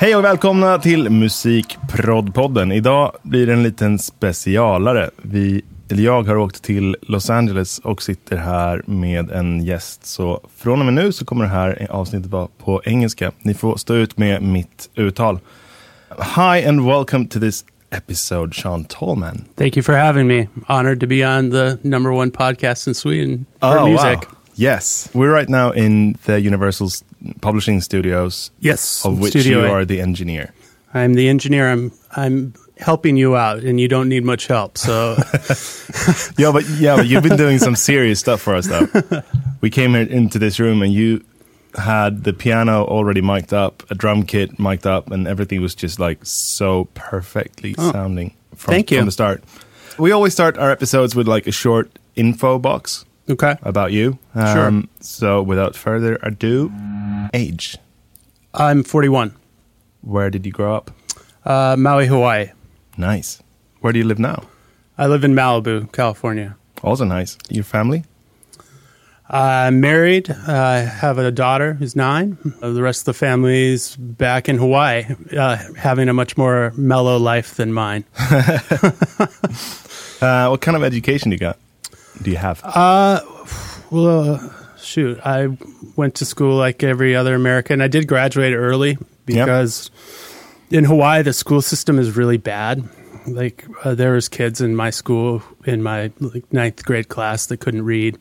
Hej och välkomna till Musikproddpodden. Idag blir det en liten specialare. Vi, eller jag har åkt till Los Angeles och sitter här med en gäst. Så från och med nu så kommer det här avsnittet vara på engelska. Ni får stå ut med mitt uttal. Hi and welcome to this episode, Sean Tallman. Thank you for having me. Honored to be on the number one podcast in Sweden for music. Oh, wow. Yes. We're right now in the Universal's Publishing Studios. Yes. Of which Studio you A. are the engineer. I'm the engineer. I'm I'm helping you out, and you don't need much help. So Yeah, but yeah, but you've been doing some serious stuff for us though. We came here into this room and you had the piano already mic'd up, a drum kit mic'd up, and everything was just like so perfectly oh. sounding from, Oh, thank you. from the start. We always start our episodes with like a short info box okay. about you. Um, Sure. So without further ado, age. I'm 41. Where did you grow up? Uh, Maui, Hawaii. Nice. Where do you live now? I live in Malibu, California. Also nice. Your family? I'm married. I have a daughter who's nine. Uh, The rest of the family's back in Hawaii, uh, having a much more mellow life than mine. Uh, what kind of education you got? Do you have? Well, uh, shoot, I went to school like every other American. I did graduate early because in Hawaii the school system is really bad. Like uh, there was kids in my school in my like, ninth grade class that couldn't read,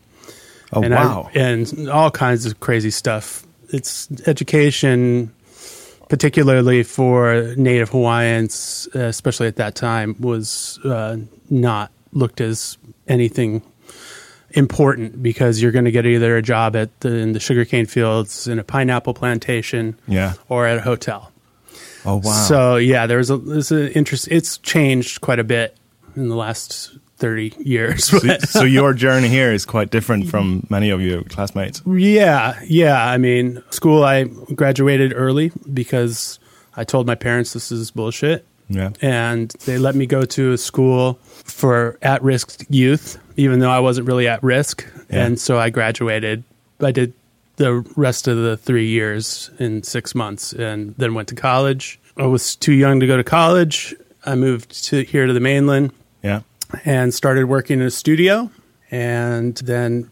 oh and wow. I, and all kinds of crazy stuff. It's education, particularly for Native Hawaiians, uh, especially at that time, was uh, not looked as anything important because you're going to get either a job at the, in the sugarcane fields in a pineapple plantation yeah. or at a hotel. Oh wow. So yeah, there's a there's an interest. It's changed quite a bit in the last thirty years. so, so your journey here is quite different from many of your classmates. yeah, yeah. I mean, school. I graduated early because I told my parents this is bullshit, Yeah. and they let me go to a school for at-risk youth, even though I wasn't really at risk. Yeah. And so I graduated. I did the rest of the three years in six months, and then went to college. I was too young to go to college. I moved to here to the mainland Yeah. and started working in a studio, and then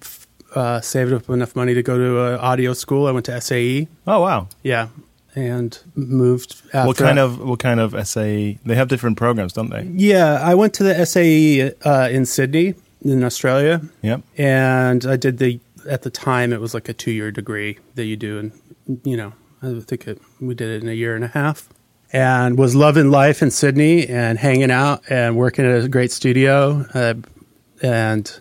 uh, saved up enough money to go to an audio school. I went to SAE. Oh wow. Yeah, and moved. After what kind of what kind of SAE? They have different programs, don't they? Yeah, I went to the SAE uh, in Sydney, in Australia, Yep. and I did the. At the time, it was like a two-year degree that you do, and you know, I think it, we did it in a year and a half, and was loving life in Sydney and hanging out and working at a great studio, uh, and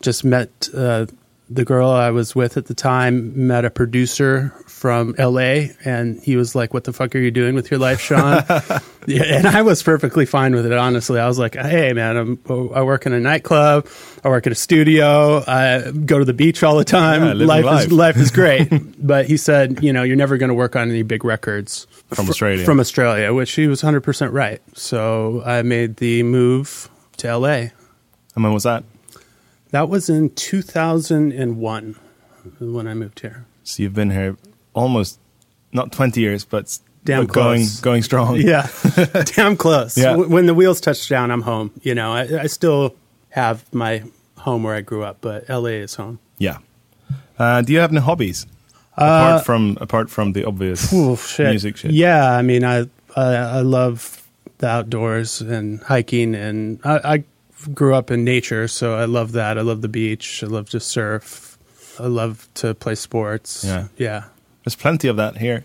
just met uh, the girl I was with at the time. Met a producer from LA, and he was like, "What the fuck are you doing with your life, Sean?" yeah, and I was perfectly fine with it. Honestly, I was like, "Hey, man, I'm, I work in a nightclub. I work at a studio. I go to the beach all the time. Yeah, life life." is life is great." but he said, "You know, you're never going to work on any big records." From fr- Australia. From Australia, which he was 100% right. So I made the move to LA. And when was that? That was in 2001 when I moved here. So you've been here almost not twenty years, but Damn going close. going strong. Yeah, damn close. Yeah. When the wheels touch down, I'm home. You know, I, I still have my home where I grew up, but LA is home. Yeah. Uh, do you have any hobbies apart from apart from the obvious Ooh, shit. music shit? Yeah, I mean, I, I I love the outdoors and hiking, and I, I grew up in nature, so I love that. I love the beach. I love to surf. I love to play sports. Yeah. yeah. There's plenty of that here.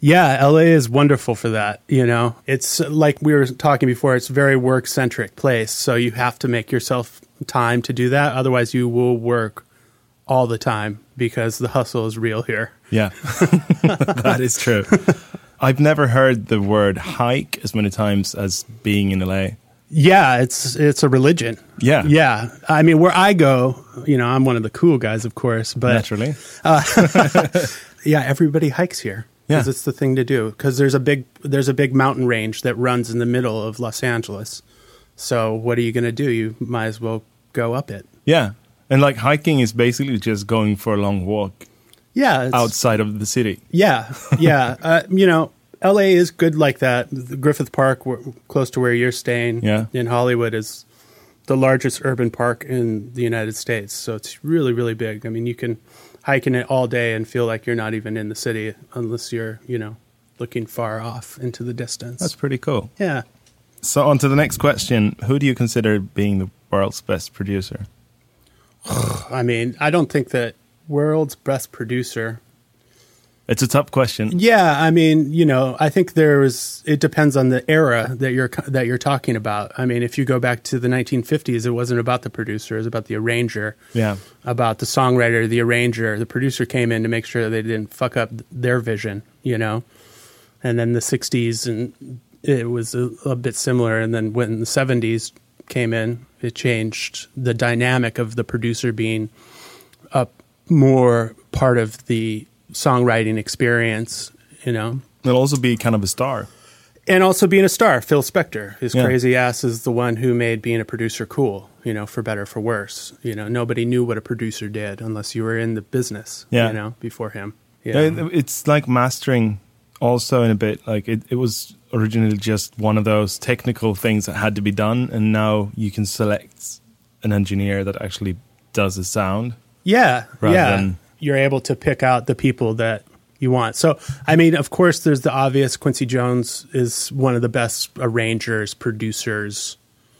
Yeah, LA is wonderful for that. You know, it's like we were talking before, it's a very work centric place. So you have to make yourself time to do that. Otherwise, you will work all the time because the hustle is real here. Yeah, that is true. I've never heard the word hike as many times as being in LA. Yeah, it's it's a religion. Yeah. Yeah. I mean, where I go, you know, I'm one of the cool guys, of course, but Naturally. Uh, yeah, everybody hikes here because Yeah. it's the thing to do. Because there's a big there's a big mountain range that runs in the middle of Los Angeles. So what are you going to do? You might as well go up it. Yeah. And like hiking is basically just going for a long walk Yeah, outside of the city. Yeah, yeah. uh, you know, LA is good like that. The Griffith Park, close to where you're staying Yeah. in Hollywood, is the largest urban park in the United States. So it's really, really big. I mean, you can hike in it all day and feel like you're not even in the city unless you're, you know, looking far off into the distance. That's pretty cool. yeah. So on to the next question. Who do you consider being the world's best producer? I mean, I don't think that world's best producer. It's a tough question. Yeah, I mean, you know, I think there's. It depends on the era that you're that you're talking about. I mean, if you go back to the 1950s, it wasn't about the producer; it was about the arranger, Yeah. about the songwriter, the arranger. The producer came in to make sure they didn't fuck up their vision, you know. And then the 60s, and it was a, a bit similar. And then when the 70s came in, it changed the dynamic of the producer being a more part of the songwriting experience, you know. It'll also be kind of a star. And also being a star, Phil Spector, his Yeah. crazy ass is the one who made being a producer cool, you know, for better or for worse. You know, nobody knew what a producer did unless you were in the business, Yeah. you know, before him. Yeah, It's like mastering also in a bit like it, it was originally just one of those technical things that had to be done and now you can select an engineer that actually does the sound. Yeah, rather yeah. than- You're able to pick out the people that you want. So, I mean, of course, there's the obvious. Quincy Jones is one of the best arrangers, producers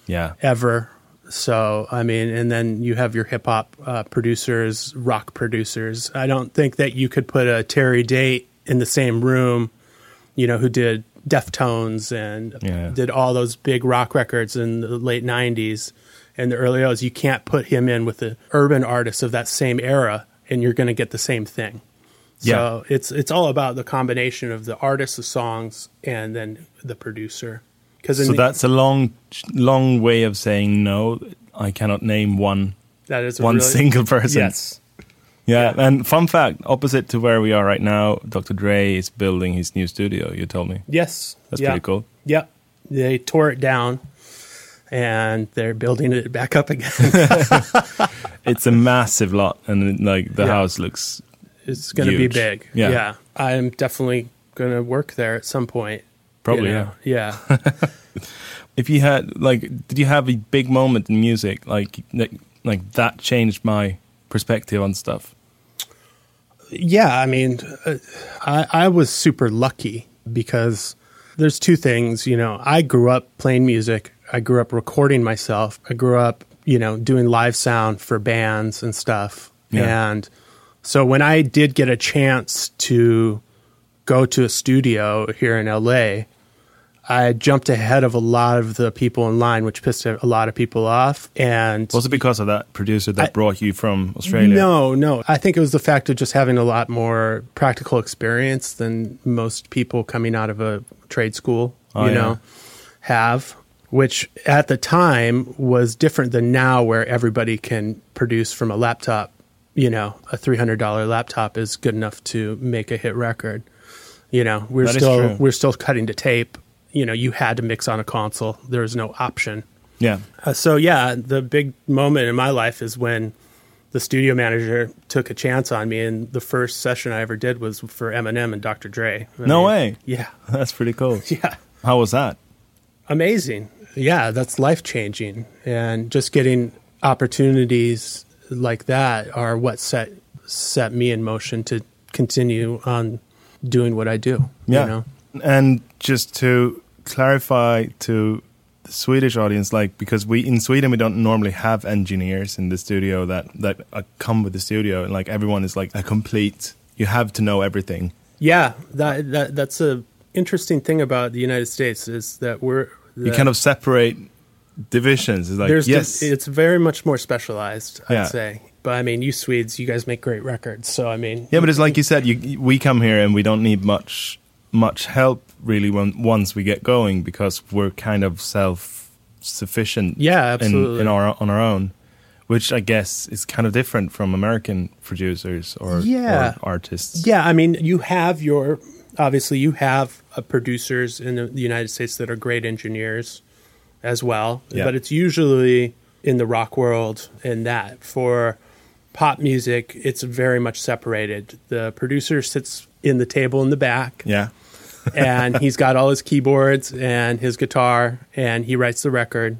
Yeah. ever. So, I mean, and then you have your hip hop uh, producers, rock producers. I don't think that you could put a Terry Date in the same room, you know, who did Deftones and Yeah. did all those big rock records in the late 90s and the early O's. You can't put him in with the urban artists of that same era and you're going to get the same thing. Yeah. So it's it's all about the combination of the artist, the songs, and then the producer. Because So that's a long long way of saying no. I cannot name one that is one really- single person. Yes, Yeah, and fun fact, opposite to where we are right now, Dr. Dre is building his new studio, you told me. yes, That's yeah. pretty cool. Yep. They tore it down and they're building it back up again. It's a massive lot and like the Yeah. house looks it's going to be big. Yeah. yeah. I'm definitely going to work there at some point. you probably know? yeah. Yeah. If you had like did you have a big moment in music like like, like that changed my perspective on stuff? yeah. I mean, uh, I, I was super lucky because there's two things. You know, I grew up playing music, I grew up recording myself, I grew up, you know, doing live sound for bands and stuff. Yeah. And so when I did get a chance to go to a studio here in LA, I jumped ahead of a lot of the people in line, which pissed a lot of people off. And Was it because of that producer that I- brought you from Australia? no, no. I think it was the fact of just having a lot more practical experience than most people coming out of a trade school, Oh, you yeah. know, have, which at the time was different than now where everybody can produce from a laptop. You know, a $300 laptop is good enough to make a hit record. You know, we're That still we're still cutting to tape. You know, you had to mix on a console. There was no option. Yeah. Uh, so yeah, the big moment in my life is when the studio manager took a chance on me, and the first session I ever did was for Eminem and Dr. Dre. I No mean, way. Yeah, That's pretty cool. yeah, How was that? amazing. Yeah, that's life changing, and just getting opportunities like that are what set set me in motion to continue on doing what I do. Yeah. you know? And just to clarify to the Swedish audience, like because we in Sweden we don't normally have engineers in the studio that that uh, come with the studio, and like everyone is like a complete. You have to know everything. yeah. That, that that's a interesting thing about the United States is that we're You kind of separate divisions. It's like There's yes, it's very much more specialized, I'd Yeah. say. But I mean, you Swedes, you guys make great records. So I mean, yeah, but it's like you said, you, we come here and we don't need much much help really when once we get going because we're kind of self sufficient. Yeah, in, absolutely. in our on our own, which I guess is kind of different from American producers or, Yeah. or artists. yeah, I mean, you have your obviously you have uh, producers in the, United States that are great engineers as well, Yeah. but it's usually in the rock world and that for pop music, it's very much separated. The producer sits in the table in the back. Yeah, and he's got all his keyboards and his guitar, and he writes the record,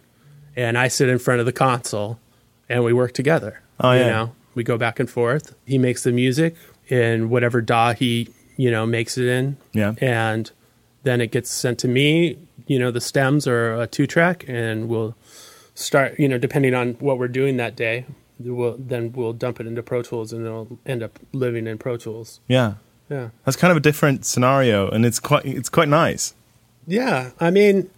and I sit in front of the console, and we work together. Oh, you yeah. know, we go back and forth. He makes the music in whatever DAW he you know makes it in, Yeah. and then it gets sent to me. You know, the stems are a two track, and we'll start. You know, depending on what we're doing that day, we'll then we'll dump it into Pro Tools, and it'll end up living in Pro Tools. Yeah. Yeah. That's kind of a different scenario, and it's quite it's quite nice. Yeah, I mean,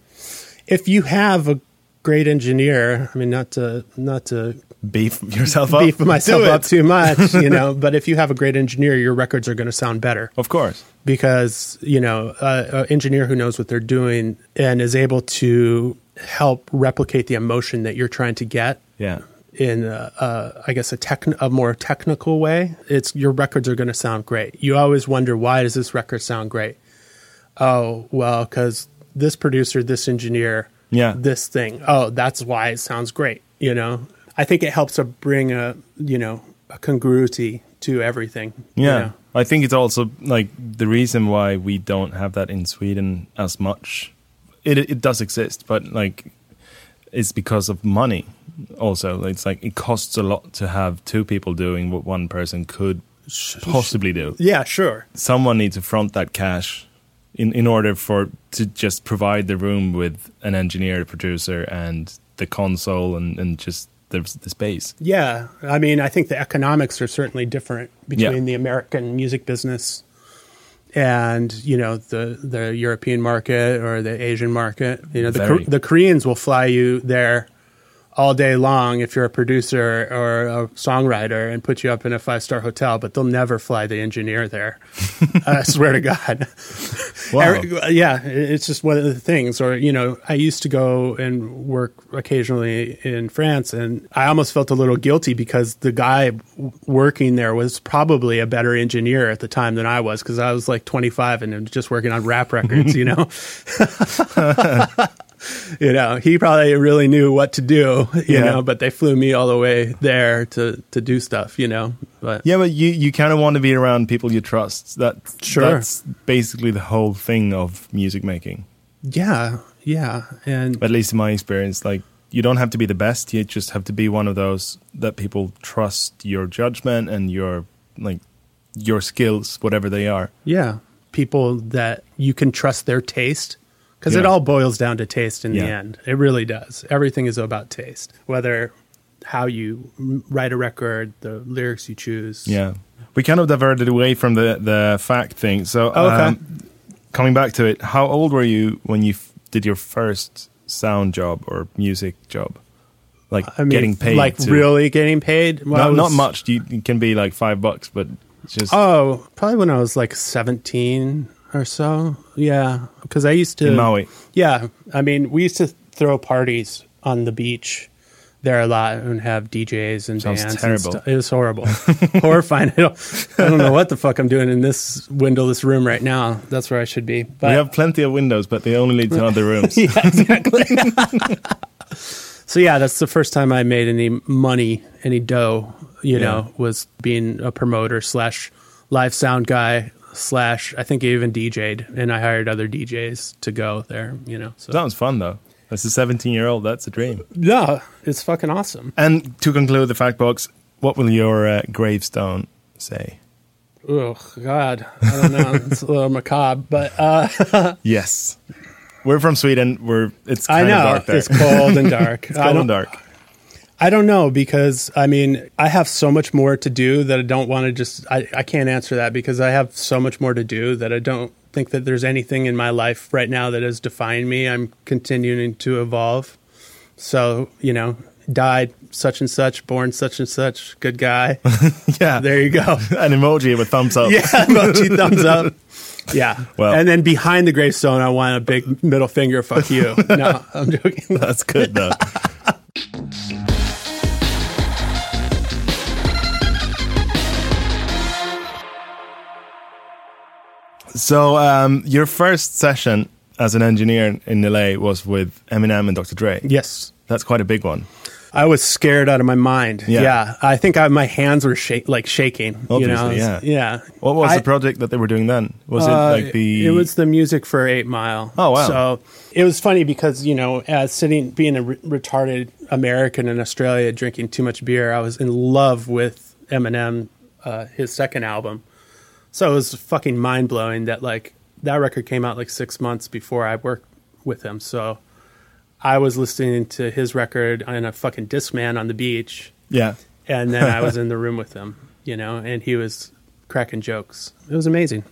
if you have a great engineer, I mean, not to not to Beef yourself up. beef myself up too much, you know, but if you have a great engineer, your records are going to sound better Of course. because you know uh, an engineer who knows what they're doing and is able to help replicate the emotion that you're trying to get Yeah. in a, uh, I guess a tech a more technical way, it's your records are going to sound great. You always wonder why does this record sound great? Oh, well, because this producer, this engineer, Yeah. this thing. Oh, that's why it sounds great. You know, I think it helps to bring a you know a congruity to everything. you Yeah. know? I think it's also like the reason why we don't have that in Sweden as much. It it does exist, but like it's because of money. Also, it's like it costs a lot to have two people doing what one person could possibly do. yeah, sure. Someone needs to front that cash in in order for to just provide the room with an engineer, producer, and the console, and and just the the space. Yeah, I mean, I think the economics are certainly different between Yeah. the American music business and you know the the European market or the Asian market. You know, the. The Koreans will fly you there all day long if you're a producer or a songwriter and put you up in a five star hotel, but they'll never fly the engineer there. I swear to God. Wow. Yeah, it's just one of the things. Or you know, I used to go and work occasionally in France, and I almost felt a little guilty because the guy working there was probably a better engineer at the time than I was because I was like 25 and just working on rap records. You know, you know, he probably really knew what to do. You Yeah. know, but they flew me all the way there to to do stuff. You know, but Yeah, but you, you kind of want to be around people you trust. That Sure. That's basically the whole thing of music making. yeah, yeah, and At least in my experience, like you don't have to be the best. You just have to be one of those that people trust your judgment and your like your skills, whatever they are. Yeah, people that you can trust their taste because it all boils down to taste in the end. It really does. Everything is about taste, whether how you write a record, the lyrics you choose. Yeah, we kind of diverted away from the the fact thing. So, Oh, okay. um, coming back to it, how old were you when you f- did your first sound job or music job? Like I mean, getting paid, like to- really getting paid. Well, No, not much. You, it can be like five bucks, but just Oh, probably when I was like seventeen or so. Yeah, because I used to in Maui. Yeah, I mean, we used to throw parties on the beach there a lot and have DJs and Sounds bands. terrible. And. It was horrible, horrifying. I don't, I don't know what the fuck I'm doing in this windowless room right now. That's where I should be. But we have plenty of windows, but they only lead to other rooms. yeah, exactly. so yeah, that's the first time I made any money, any dough. You Yeah. know, was being a promoter slash live sound guy slash I think I even DJ'd, and I hired other DJs to go there. You know, so Sounds fun though. As a 17 year old, that's a dream. yeah, it's fucking awesome. And to conclude the fact box, what will your uh, gravestone say? Oh God, I don't know. it's a little macabre, but uh, Yes. We're from Sweden. We're it's I kind know of dark there. it's cold and dark. It's cold and dark. I don't know because I mean I have so much more to do that I don't want to just I, I can't answer that because I have so much more to do that I don't think that there's anything in my life right now that has defined me. I'm continuing to evolve. So, you know, died such and such, born such and such, good guy. Yeah. There you go. An emoji with thumbs up. Yeah, emoji thumbs up. Yeah. Well- and then behind the gravestone I want a big middle finger, fuck you. No, I'm joking. That's good though. So, um, your first session as an engineer in LA was with Eminem and Dr. Dre. Yes. That's quite a big one. I was scared out of my mind. Yeah. Yeah, I think I, my hands were shake, like shaking. you know? Obviously, yeah. yeah. What was I- the project that they were doing then? Was it Uh, like the? It was the music for Eight Mile. Oh, wow. So it was funny because you know, as sitting being a re- retarded American in Australia drinking too much beer, I was in love with Eminem, uh, his second album. So it was fucking mind blowing that like that record came out like six months before I worked with him. So I was listening to his record on a fucking Discman on the beach, yeah. and then I was in the room with him, you know, and he was cracking jokes. It was amazing.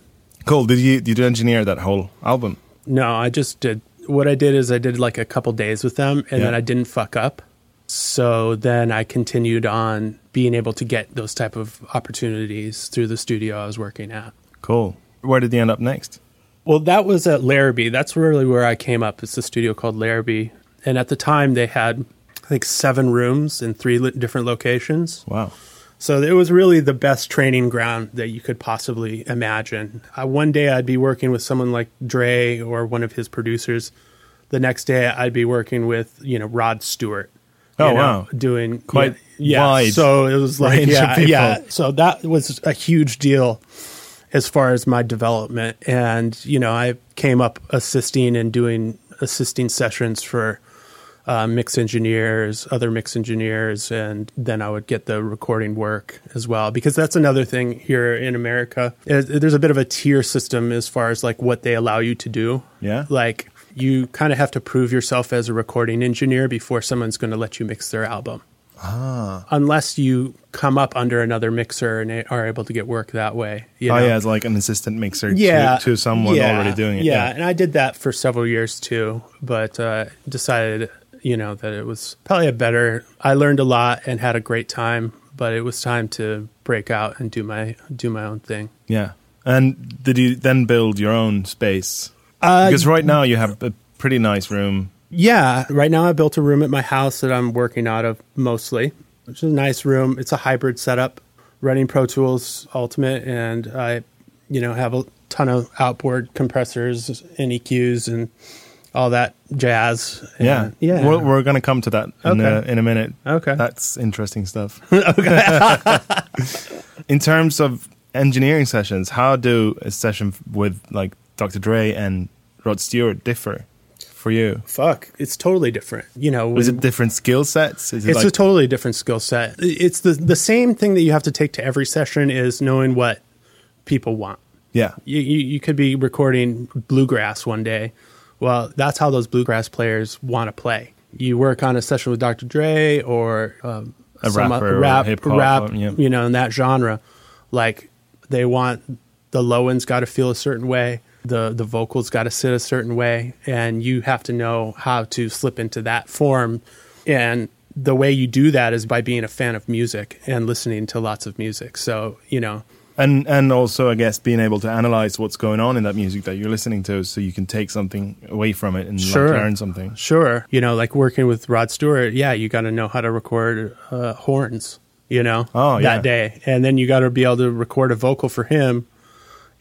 Cool. Did you did you engineer that whole album? No, I just did. What I did is I did like a couple days with them, and Yeah. then I didn't fuck up. So then I continued on being able to get those type of opportunities through the studio I was working at. Cool. Where did you end up next? Well, that was at Larrabee. That's really where I came up. It's a studio called Larrabee, and at the time they had I think seven rooms in three li- different locations. Wow. So it was really the best training ground that you could possibly imagine. Uh, one day I'd be working with someone like Dre or one of his producers. The next day I'd be working with you know Rod Stewart. Oh, know, wow. doing Quite yeah. wide So it was like yeah, yeah. So that was a huge deal as far as my development, and you know I came up assisting and doing assisting sessions for uh, mix engineers, other mix engineers, and then I would get the recording work as well. Because that's another thing here in America. There's a bit of a tier system as far as like what they allow you to do. Yeah. Like you kind of have to prove yourself as a recording engineer before someone's going to let you mix their album. Ah. Unless you come up under another mixer and are able to get work that way. You Oh yeah, as like an assistant mixer yeah, to, to someone yeah, already doing it. Yeah, and I did that for several years too, but uh, decided, you know, that it was probably a better. I learned a lot and had a great time, but it was time to break out and do my do my own thing. Yeah. And did you then build your own space? Uh, Because right now you have a pretty nice room. Yeah, right now I built a room at my house that I'm working out of mostly, which is a nice room. It's a hybrid setup, running Pro Tools Ultimate, and I, you know, have a ton of outboard compressors and EQs and all that jazz. Yeah. yeah. We're, we're going to come to that in, a, in a minute. Okay. That's interesting stuff. okay. in terms of engineering sessions, how do a session with like Dr. Dre and Rod Stewart differ for you? Fuck, it's totally different. You know, Is it different skill sets? Is it it's like, a totally different skill set. It's the the same thing that you have to take to every session is knowing what people want. yeah. you, you, you could be recording bluegrass one day. Well, that's how those bluegrass players want to play. You work on a session with Dr. Dre or um, A some rapper or rap, hip-hop, rap, or- yeah. you know, in that genre. Like they want the low end's got to feel a certain way, the the vocals got to sit a certain way, and you have to know how to slip into that form. And the way you do that is by being a fan of music and listening to lots of music. So you know, And and also, I guess, being able to analyze what's going on in that music that you're listening to, so you can take something away from it and like, learn something. Sure. You know, like working with Rod Stewart, yeah, you got to know how to record uh, horns, you know, Oh, yeah. that day. And then you got to be able to record a vocal for him.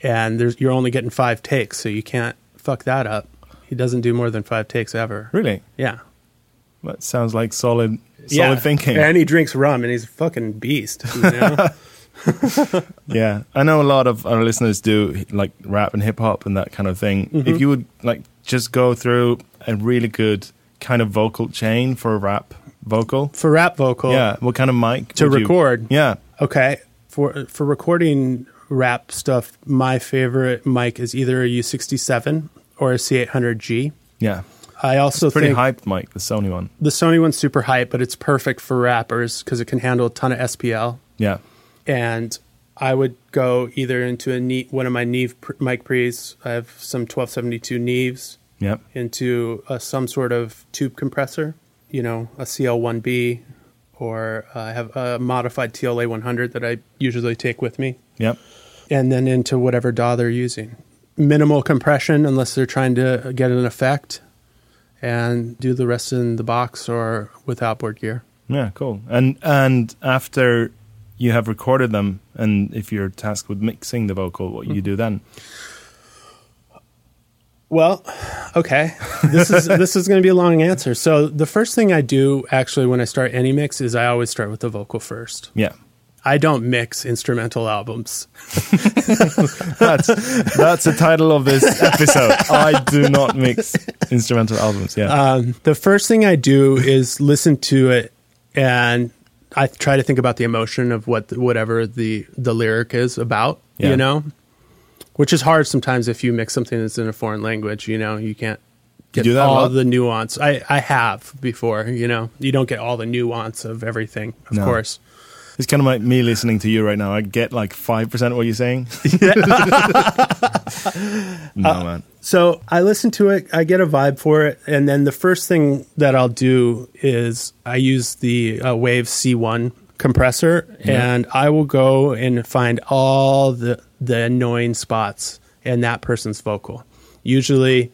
And there's you're only getting five takes, so you can't fuck that up. He doesn't do more than five takes ever. Really, Yeah. that sounds like solid, solid yeah. thinking. And he drinks rum and he's a fucking beast. You know? Yeah, I know a lot of our listeners do like rap and hip hop and that kind of thing. Mm-hmm. If you would like just go through a really good kind of vocal chain for a rap vocal, for rap vocal. yeah, what kind of mic To would you- record. Yeah, Okay. For for recording rap stuff, my favorite mic is either a U67 or a C800G. yeah, I also pretty think hyped mic, the Sony one. the Sony one's super hype, but it's perfect for rappers because it can handle a ton of SPL. Yeah, And I would go either into a Neve, one of my Neve pr- mic pre's. I have some 1272 Neves yeah, into a, some sort of tube compressor, you know, a CL1B, or I have a modified TLA 100 that I usually take with me, yeah. And then into whatever DAW they're using. Minimal compression unless they're trying to get an effect, and do the rest in the box or with outboard gear. Yeah, cool. And and after you have recorded them, and if you're tasked with mixing the vocal, what Mm-hmm. you do then? Well, okay. This is this is going to be a long answer. So the first thing I do actually when I start any mix is I always start with the vocal first. Yeah. I don't mix instrumental albums. That's that's the title of this episode. I do not mix instrumental albums. Yeah. Um, the first thing I do is listen to it, and I try to think about the emotion of what whatever the the lyric is about. Yeah. You know, which is hard sometimes if you mix something that's in a foreign language. You know, you can't get do that all the nuance. I I have before. You know, you don't get all the nuance of everything. Of No. course. It's kind of like me listening to you right now. I get like five percent of what you're saying. no man. So I listen to it, I get a vibe for it, and then the first thing that I'll do is I use the uh, Waves C1 compressor, and I will go and find all the the annoying spots in that person's vocal. Usually,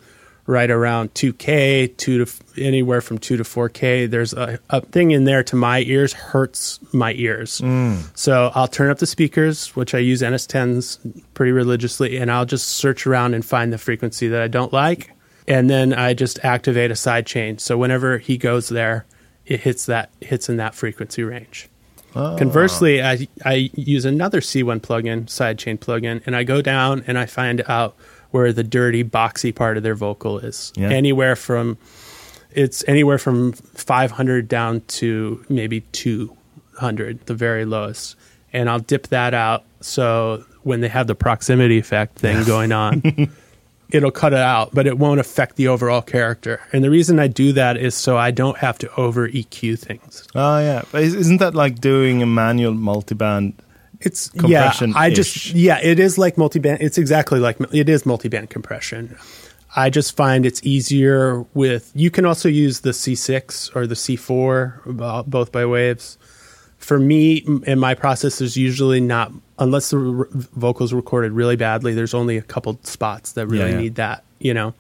right around 2K, two to f- anywhere from two to 4K. There's a, a thing in there to my ears hurts my ears. Mm. So I'll turn up the speakers, which I use NS10s pretty religiously, and I'll just search around and find the frequency that I don't like. And then I just activate a side chain. So whenever he goes there, it hits that hits in that frequency range. Ah. Conversely, I I use another C1 plugin, sidechain plugin, and I go down and I find out where the dirty, boxy part of their vocal is. Yeah. Anywhere from it's anywhere from 500 down to maybe 200, the very lowest. And I'll dip that out so when they have the proximity effect thing going on, it'll cut it out, but it won't affect the overall character. And the reason I do that is so I don't have to over EQ things. Oh yeah. But Isn't that like doing a manual multiband? It's Compression-ish. Yeah, I just yeah, it is like multiband. It's exactly like it is multiband compression. I just find it's easier with. You can also use the C6 or the C4, uh, both by waves. For me, in my process, there's usually not unless the r- vocals recorded really badly. There's only a couple spots that really Yeah, yeah. need that, you know.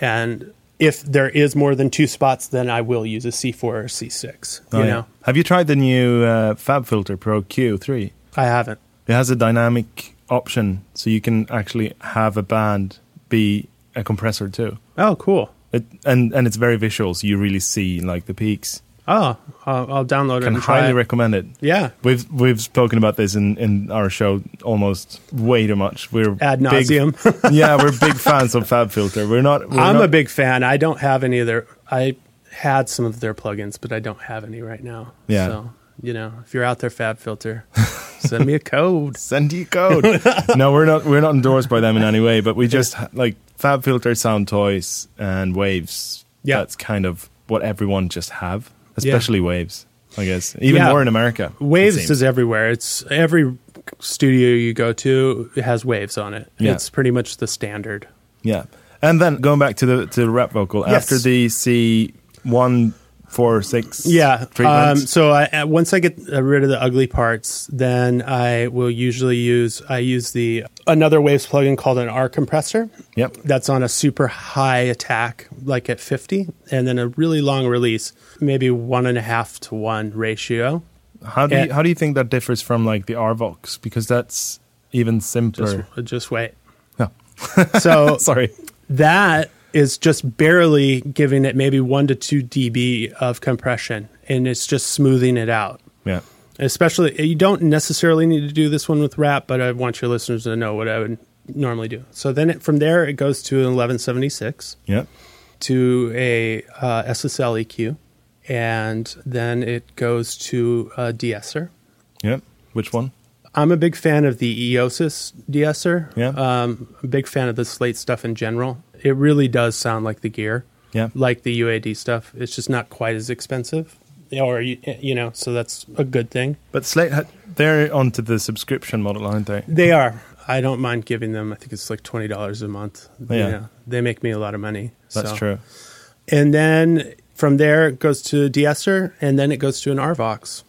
And if there is more than two spots, then I will use a C4 or C6. Oh, you yeah. know, Have you tried the new uh, Fab Filter Pro Q3? I haven't. It has a dynamic option, so you can actually have a band be a compressor too. Oh, cool. It, and and it's very visual, so you really see like the peaks. Oh, I'll, I'll download it Can and try highly it. recommend it. yeah, We've we've spoken about this in, in our show almost way too much. We're ad big- nauseum. yeah, we're big fans of Fab Filter. We're not. We're I'm not, a big fan. I don't have any of their. I had some of their plugins, but I don't have any right now. Yeah. So you know, if you're out there, Fab Filter, send me a code. Send you code. no, we're not. We're not endorsed by them in any way. But we just like Fab Filter, Sound Toys, and Waves. Yeah. that's kind of what everyone just have, especially Waves. I guess even Yeah. more in America. Waves is everywhere. It's every studio you go to it has waves on it. Yeah. It's pretty much the standard. Yeah, and then going back to the to the rap vocal Yes. after the C one four or six. Yeah. Um, so I, uh, once I get uh, rid of the ugly parts, then I will usually use I use the another Waves plugin called an R compressor. yep. that's on a super high attack, like at 50, and then a really long release, maybe one and a half to one ratio. How do you, how do you think that differs from like the RVox because that's even simpler. Just, just wait. Yeah. So Sorry. that is just barely giving it maybe one to two dB of compression, and it's just smoothing it out. Yeah. Especially, you don't necessarily need to do this one with rap, but I want your listeners to know what I would normally do. So then it, from there, it goes to an 1176. Yeah. to a uh, SSL EQ, and then it goes to a de-esser. Yeah. Which one? I'm a big fan of the Eiosis de-esser. Yeah. Um, a big fan of the Slate stuff in general. It really does sound like the gear, Yeah. like the UAD stuff. It's just not quite as expensive, or you, you know, so that's a good thing. But Slate, they're onto the subscription model, aren't they? They are. I don't mind giving them. I think it's like twenty dollars a month. You Yeah. know, they make me a lot of money. That's so. true. And then from there it goes to de-esser, and then it goes to an RVox.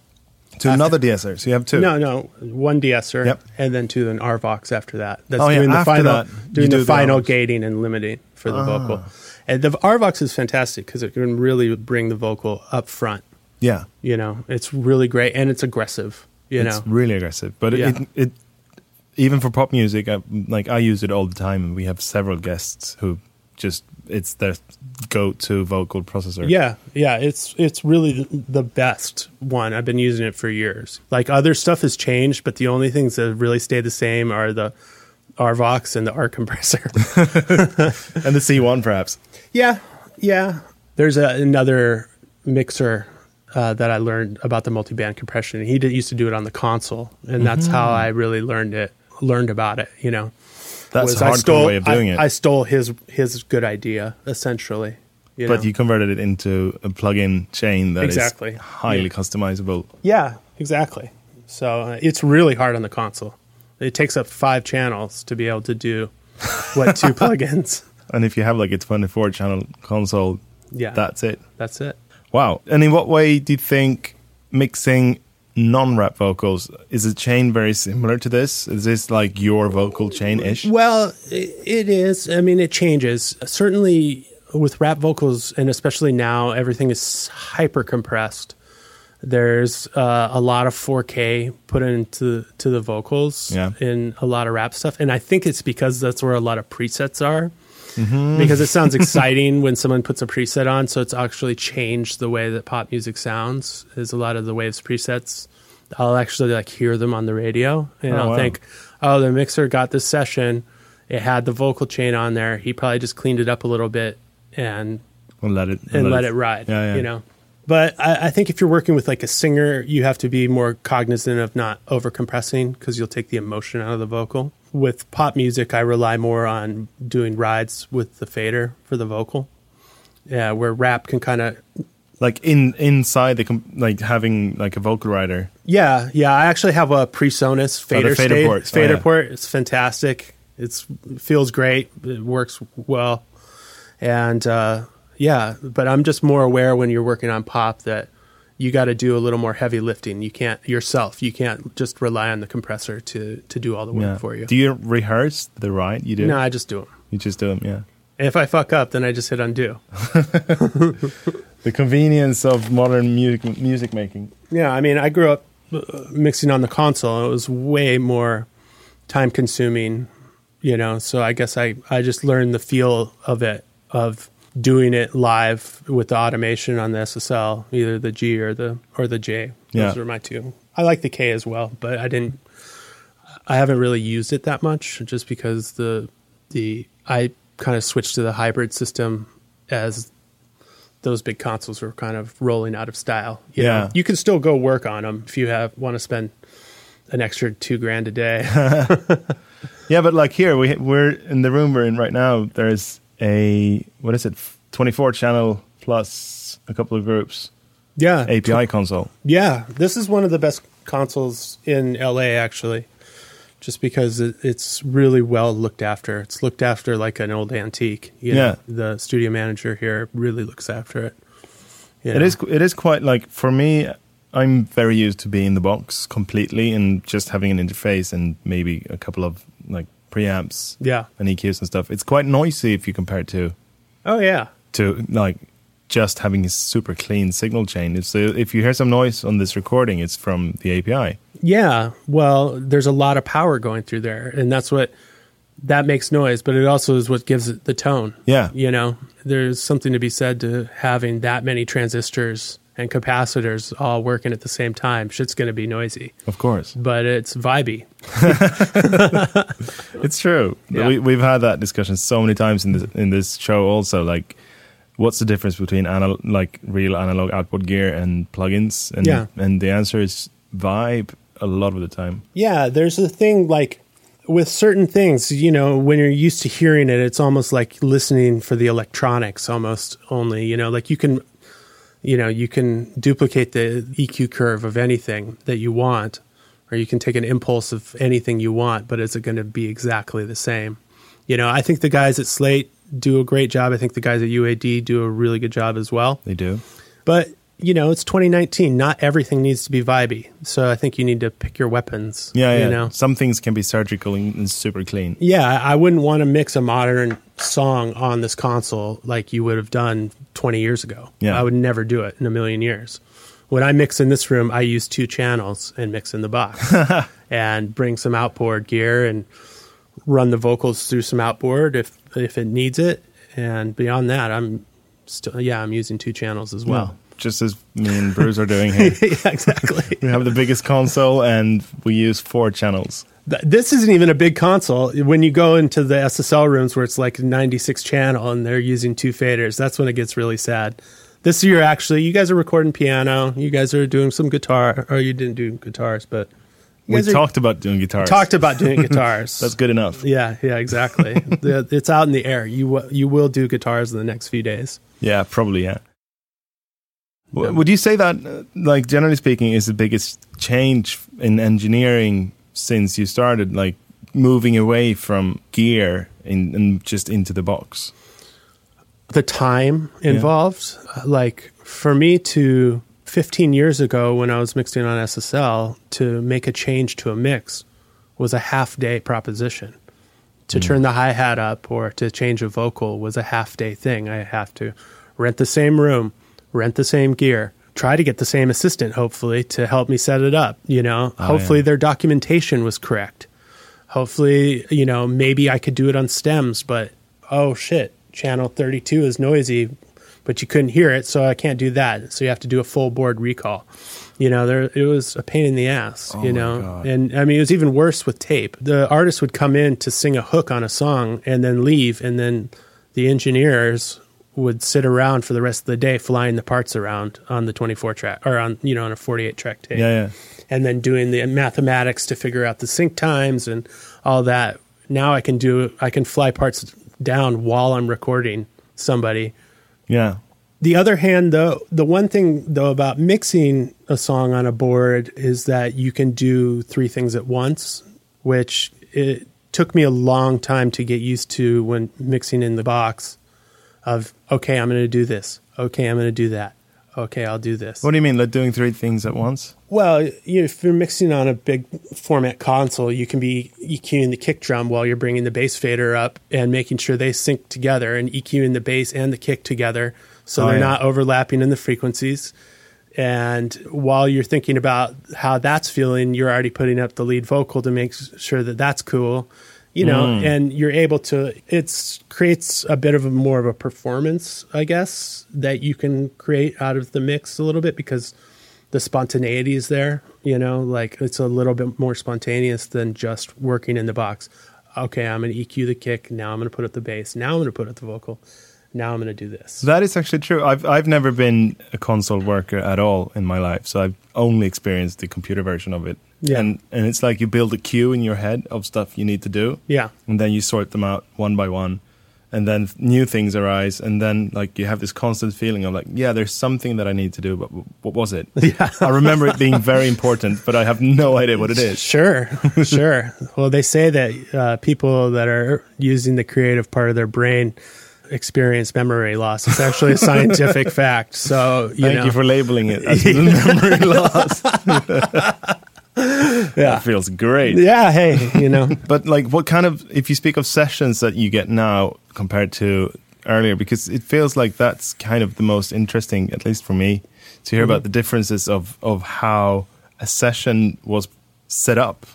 To After- another de-esser. So you have two. No, no, one de-esser, Yep. and then to an RVox after that. That's Oh, yeah, doing the after final, that, doing the the final RVox. gating and limiting for the Ah. vocal. And the RVox is fantastic because it can really bring the vocal up front. Yeah. You know, it's really great and it's aggressive. You it's know, really aggressive. But it, Yeah. it, it, even for pop music, I, like I use it all the time, and we have several guests who just it's their go-to vocal processor. Yeah, yeah, it's it's really the best one. I've been using it for years. Like other stuff has changed, but the only things that really stay the same are the RVox and the R compressor. and the C1 perhaps. yeah, yeah. There's a, another mixer uh, that I learned about the multiband compression. He did, used to do it on the console, and that's how I really learned it. Learned about it, you know. That's was a I hardcore stole, way of doing I, it. I stole his his good idea essentially. You but know? you converted it into a plug-in chain that is Exactly. highly Yeah. customizable. Yeah, exactly. So uh, it's really hard on the console. It takes up five channels to be able to do what two plugins. And if you have like a 24 channel console, Yeah, that's it. that's it. Wow. And in what way do you think mixing non-rap vocals is a chain very similar to this? Is this like your vocal chain ish? Well, it is. I mean, it changes. Certainly with rap vocals, and especially now, everything is hyper compressed. There's uh, a lot of 4K put into to the vocals Yeah. in a lot of rap stuff, and I think it's because that's where a lot of presets are. Mm-hmm. Because it sounds exciting when someone puts a preset on, so it's actually changed the way that pop music sounds. Is a lot of the waves presets. I'll actually like hear them on the radio, and Oh, I'll wow. think, oh, the mixer got this session. It had the vocal chain on there. He probably just cleaned it up a little bit and We'll let it and let it ride. Yeah, yeah. You know. But I, I think if you're working with like a singer, you have to be more cognizant of not over compressing because you'll take the emotion out of the vocal. With pop music, I rely more on doing rides with the fader for the vocal. Yeah, where rap can kind of like in inside the com- like having like a vocal rider. Yeah, yeah. I actually have a PreSonus fader, Oh, fader state- ports. Oh, Fader yeah. port. It's fantastic. It's it feels great. It works well, and uh, yeah. But I'm just more aware when you're working on pop that you got to do a little more heavy lifting. You can't yourself. You can't just rely on the compressor to to do all the work Yeah. for you. Do you rehearse the ride? You do. no, I just do them. You just do them. Yeah. If I fuck up, then I just hit undo. The convenience of modern music music making. Yeah, I mean, I grew up uh, mixing on the console. It was way more time consuming, you know. So I guess I I just learned the feel of it of doing it live with the automation on the SSL, either the G or the or the J. Those Yeah. are my two. I like the K as well, but I didn't. I haven't really used it that much, just because the the I kind of switched to the hybrid system as those big consoles were kind of rolling out of style. You Yeah. know, you can still go work on them if you have want to spend an extra two grand a day. Yeah, but like here we we're in the room we're in right now. There's a what is it? 24 channel plus a couple of groups yeah, API console. yeah. This is one of the best consoles in LA, actually, just because it, it's really well looked after. It's looked after like an old antique. You know? Yeah. the studio manager here really looks after it. You It is it is quite like for me. I'm very used to being in the box completely and just having an interface and maybe a couple of like preamps Yeah. and EQs and stuff. It's quite noisy if you compare it to Oh yeah. to like just having a super clean signal chain. It's uh, if you hear some noise on this recording, it's from the API. Yeah, well, there's a lot of power going through there, and that's what that makes noise. But it also is what gives it the tone. Yeah. you know, there's something to be said to having that many transistors and capacitors all working at the same time. Shit's going to be noisy, Of course, but it's vibey. it's true. Yeah. We, we've had that discussion so many times in this in this show. Also, like, what's the difference between anal- like real analog output gear and plugins? And Yeah. and the answer is vibe a lot of the time. Yeah, there's a thing like with certain things, you know, when you're used to hearing it, it's almost like listening for the electronics almost only, you know, like you can you know, you can duplicate the EQ curve of anything that you want or you can take an impulse of anything you want, but is it going to be exactly the same? You know, I think the guys at Slate do a great job. I think the guys at UAD do a really good job as well. They do. But you know, it's 2019. Not everything needs to be vibey. So I think you need to pick your weapons. Yeah, yeah. You know, Some things can be surgical and, super clean. yeah. I wouldn't want to mix a modern song on this console like you would have done 20 years ago. Yeah. I would never do it in a million years. When I mix in this room, I use two channels and mix in the box and bring some outboard gear and run the vocals through some outboard if if it needs it. And beyond that, I'm still yeah, I'm using two channels as well. Well, just as me and Bruce are doing here. yeah, exactly. we have the biggest console and we use four channels. Th- This isn't even a big console. When you go into the SSL rooms where it's like 96 channel and they're using two faders, that's when it gets really sad. This year, actually, you guys are recording piano. You guys are doing some guitar, or you didn't do guitars, but you We guys are- talked about doing guitars. talked about doing guitars. That's good enough. Yeah, yeah, exactly. The- it's out in the air. You w- you will do guitars in the next few days. Yeah, probably, yeah. W- Would you say that, uh, like, generally speaking, is the biggest change in engineering since you started, like, moving away from gear in, and just into the box? the time involved. Like for me to 15 years ago when I was mixing on SSL to make a change to a mix was a half day proposition. To turn the hi hat up or to change a vocal was a half day thing. I have to rent the same room, rent the same gear, try to get the same assistant, hopefully, to help me set it up. You know, oh, hopefully yeah. their documentation was correct. Hopefully, you know, maybe I could do it on stems, but oh shit, channel 32 is noisy, but you couldn't hear it, so I can't do that. So you have to do a full board recall. You know, there it was a pain in the ass, Oh you know. God. And I mean, it was even worse with tape. The artist would come in to sing a hook on a song and then leave, and then the engineers would sit around for the rest of the day flying the parts around on the 24 track or on, you know, on a 48 track tape Yeah, yeah. and then doing the mathematics to figure out the sync times and all that. Now I can do I can fly parts down while I'm recording somebody. Yeah. The other hand though, the one thing though about mixing a song on a board is that you can do three things at once, which it took me a long time to get used to when mixing in the box of okay, I'm going to do this. Okay, I'm going to do that. Okay, I'll do this. What do you mean, like doing three things at once? Well, you know, if you're mixing on a big format console, you can be EQing the kick drum while you're bringing the bass fader up and making sure they sync together and EQing the bass and the kick together so Oh, they're yeah. not overlapping in the frequencies. And while you're thinking about how that's feeling, you're already putting up the lead vocal to make sure that that's cool, you know, Mm. and you're able to, it creates a bit of a more of a performance, I guess, that you can create out of the mix a little bit because the spontaneity is there, you know, like it's a little bit more spontaneous than just working in the box. Okay, I'm going to EQ the kick. Now I'm going to put up the bass. Now I'm going to put up the vocal. Now I'm going to do this. That is actually true. I've I've never been a console worker at all in my life, so I've only experienced the computer version of it. Yeah. And and it's like you build a queue in your head of stuff you need to do, Yeah. and then you sort them out one by one, and then new things arise, and then like you have this constant feeling of like, yeah, there's something that I need to do, but w- what was it? Yeah. I remember it being very important, but I have no idea what it is. Sure, sure. Well, they say that uh, people that are using the creative part of their brain experience memory loss. It's actually a scientific fact. So, you Thank know, you for labeling it as memory loss. yeah, That feels great. yeah. Hey, you know, But like, what kind of, if you speak of sessions that you get now compared to earlier, because it feels like that's kind of the most interesting, at least for me, to hear mm-hmm. about the differences of of how a session was set up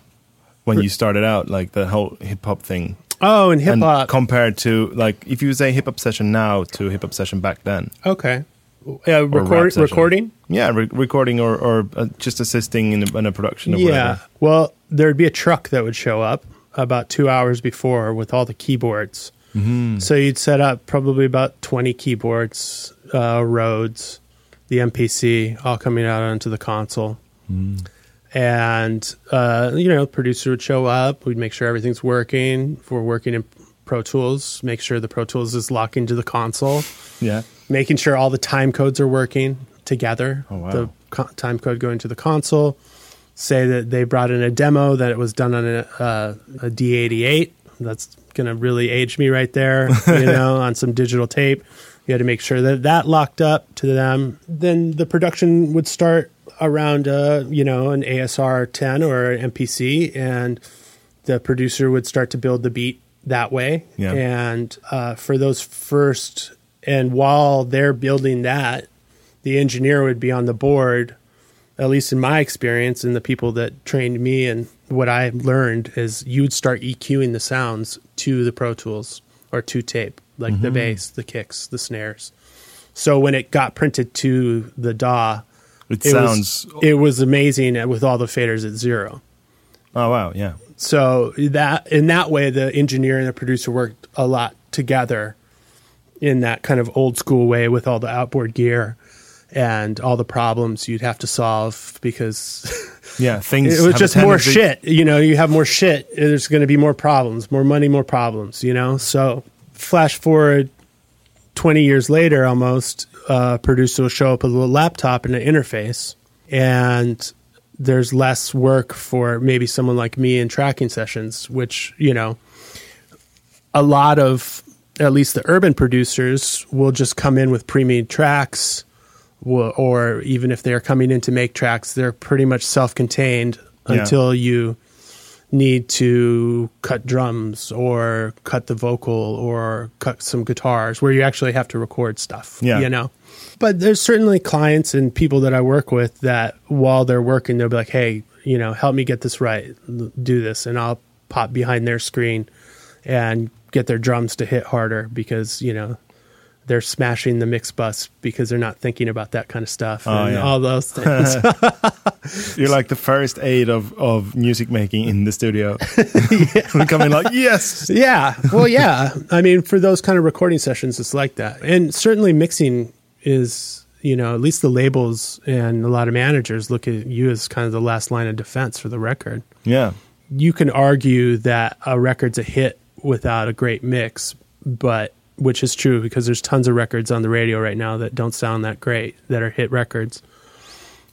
when you started out, like the whole hip hop thing, oh, and hip hop compared to like if you say hip hop session now to hip hop session back then. okay, uh, rap record recording. Yeah, re- recording or or uh, just assisting in a, in a production or Yeah. whatever. Well, there'd be a truck that would show up about two hours before with all the keyboards. Mm-hmm. So you'd set up probably about 20 keyboards, uh, Rhodes, the MPC, all coming out onto the console. Mm. And, uh, you know, producer would show up. We'd make sure everything's working. If we're working in Pro Tools, make sure the Pro Tools is locking to the console Yeah. making sure all the time codes are working together. Oh, wow. The co- time code going to the console. Say that they brought in a demo that it was done on a, uh, a D88. That's going to really age me right there, you know, on some digital tape. You had to make sure that that locked up to them. Then the production would start around, uh, you know, an ASR 10 or an MPC, and the producer would start to build the beat that way. Yeah. And uh, for those first, and while they're building that, the engineer would be on the board. At least in my experience, and the people that trained me, and what I learned is you'd start EQing the sounds to the Pro Tools or two tape, like the mm-hmm. bass, the kicks, the snares. So when it got printed to the DAW, It, it sounds. was it was amazing with all the faders at zero. oh wow, yeah, So that in that way, the engineer and the producer worked a lot together in that kind of old school way with all the outboard gear and all the problems you'd have to solve because yeah. Things. it was just more shit. You know, you have more shit. There's going to be more problems, more money, more problems. You know, so flash forward twenty years later, almost uh, producer will show up with a laptop and an interface, and there's less work for maybe someone like me in tracking sessions, which you know, a lot of at least the urban producers will just come in with pre-made tracks or even if they're coming in to make tracks, they're pretty much self-contained Yeah. until you need to cut drums or cut the vocal or cut some guitars where you actually have to record stuff. Yeah. You know? But there's certainly clients and people that I work with that while they're working, they'll be like, hey, you know, help me get this right, do this. And I'll pop behind their screen and get their drums to hit harder because, you know, they're smashing the mix bus because they're not thinking about that kind of stuff Oh, and yeah. all those things. You're like the first aid of, of music making in the studio. we come in like, yes. yeah. Well, yeah. I mean, for those kind of recording sessions, it's like that. And certainly mixing is, you know, at least the labels and a lot of managers look at you as kind of the last line of defense for the record. Yeah. You can argue that a record's a hit without a great mix, but which is true because there's tons of records on the radio right now that don't sound that great that are hit records.